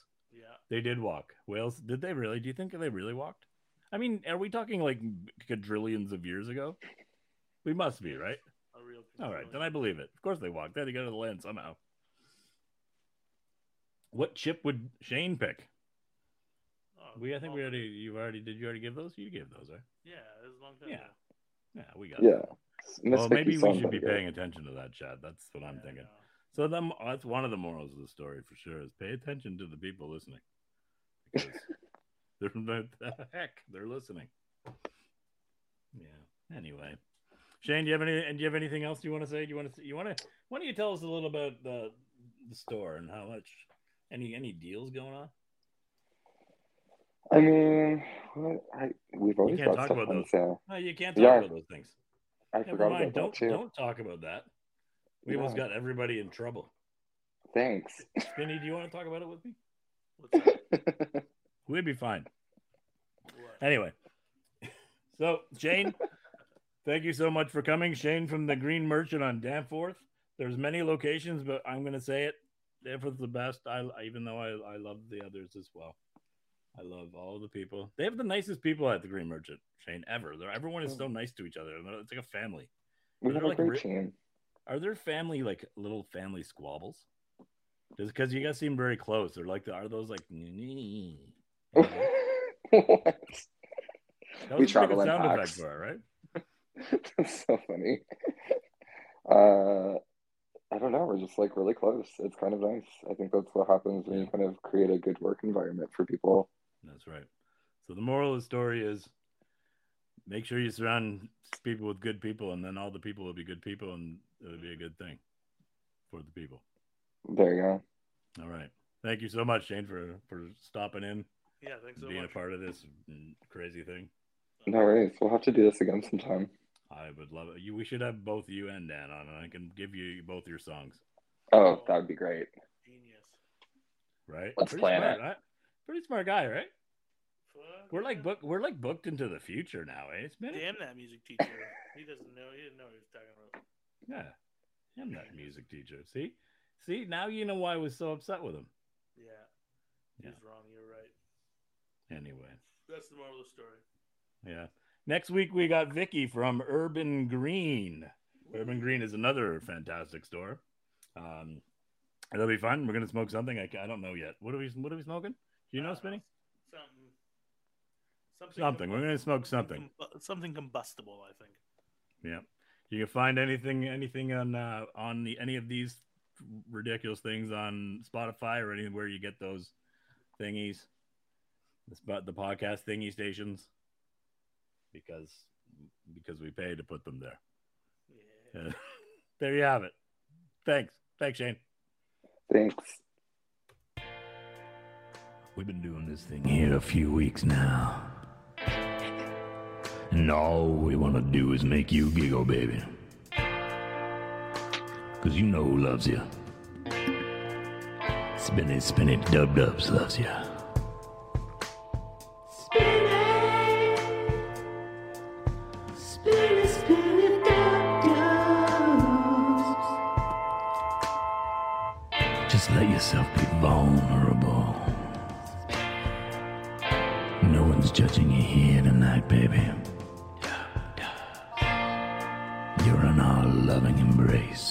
Yeah. They did walk. Whales did they really? Do you think they really walked? I mean, are we talking like quadrillions of years ago? We must be, right? A real. All right, then I believe it. Of course they walked. They had to get to the land somehow. What chip would Shayne pick? Oh, We I think we already you already did you already give those? You gave those, right? Yeah, it was a long time Yeah. ago. Yeah, we got. Yeah. Miss Well, maybe we should be pretty paying attention to that chat. That's what I'm Yeah, thinking. So them that's one of the morals of the story for sure is pay attention to the people listening. <laughs> They're the heck they're listening. Yeah. Anyway. Shayne, do you have any? And do you have anything else you want to say? Do you want to? You want to? Why don't you tell us a little about the the store and how much? Any any deals going on? I mean, I we've always can't got talk about those. sale. No, you can't talk Yeah. about those things. I Never forgot mind. about Don't don't talk about that. We almost got everybody in trouble. Thanks. Spinny, do you want to talk about it with me? <laughs> We'd be fine. Anyway, so Shayne, thank you so much for coming. Shayne from the Green Merchant on Danforth. There's many locations, but I'm going to say it. Danforth's the best. I even though I I love the others as well. I love all the people. They have the nicest people at the Green Merchant, Shayne, ever. They're, everyone is so mm. nice to each other. It's like a family. we have a like great team. Are there family like little family squabbles? Because you guys seem very close. They're like, are those like? what? <laughs> That We travel in sound effect packs. for it, right? <laughs> That's so funny. Uh, I don't know. We're just like really close. It's kind of nice. I think that's what happens when you kind of create a good work environment for people. That's right. So the moral of the story is make sure you surround people with good people, and then all the people will be good people, and it'll be a good thing for the people. There you go. All right. Thank you so much, Shayne, for for stopping in, Yeah, thanks so being much. a part of this crazy thing. No worries. We'll have to do this again sometime. I would love it. You, we should have both you and Dan on, and I can give you both your songs. Oh, that would be great. Genius. Right? Let's Pretty plan smart, it. right? Pretty smart guy, right? Fuck We're like book. We're like booked into the future now, eh? It's been Damn that music teacher. he doesn't know. He didn't know what he was talking about. yeah. I'm that music teacher. See, see. Now you know why I was so upset with him. Yeah. He Yeah. was wrong. You're right. Anyway. That's the moral of the story. Yeah. Next week we got Vicky from Urban Green. Urban Green is another fantastic store. Um, it'll be fun. We're gonna smoke something. I, I don't know yet. What are we What are we smoking? Do you know, Uh, Spinny? Something. Something. Something. We're gonna smoke something. something combustible, I think. Yeah. You can find anything anything on uh, on the, any of these ridiculous things on Spotify or anywhere you get those thingies. The spot the podcast thingy stations. Because because we pay to put them there. Yeah. <laughs> there you have it. Thanks. Thanks, Shayne. Thanks. We've been doing this thing here a few weeks now. And all we want to do is make you giggle, baby. Cause you know who loves you. Spin it, spin it, dub dubs loves you. Spinny, spinny, spinny, dub dubs. Just let yourself be vulnerable. No one's judging you here tonight, baby. You're in our loving embrace.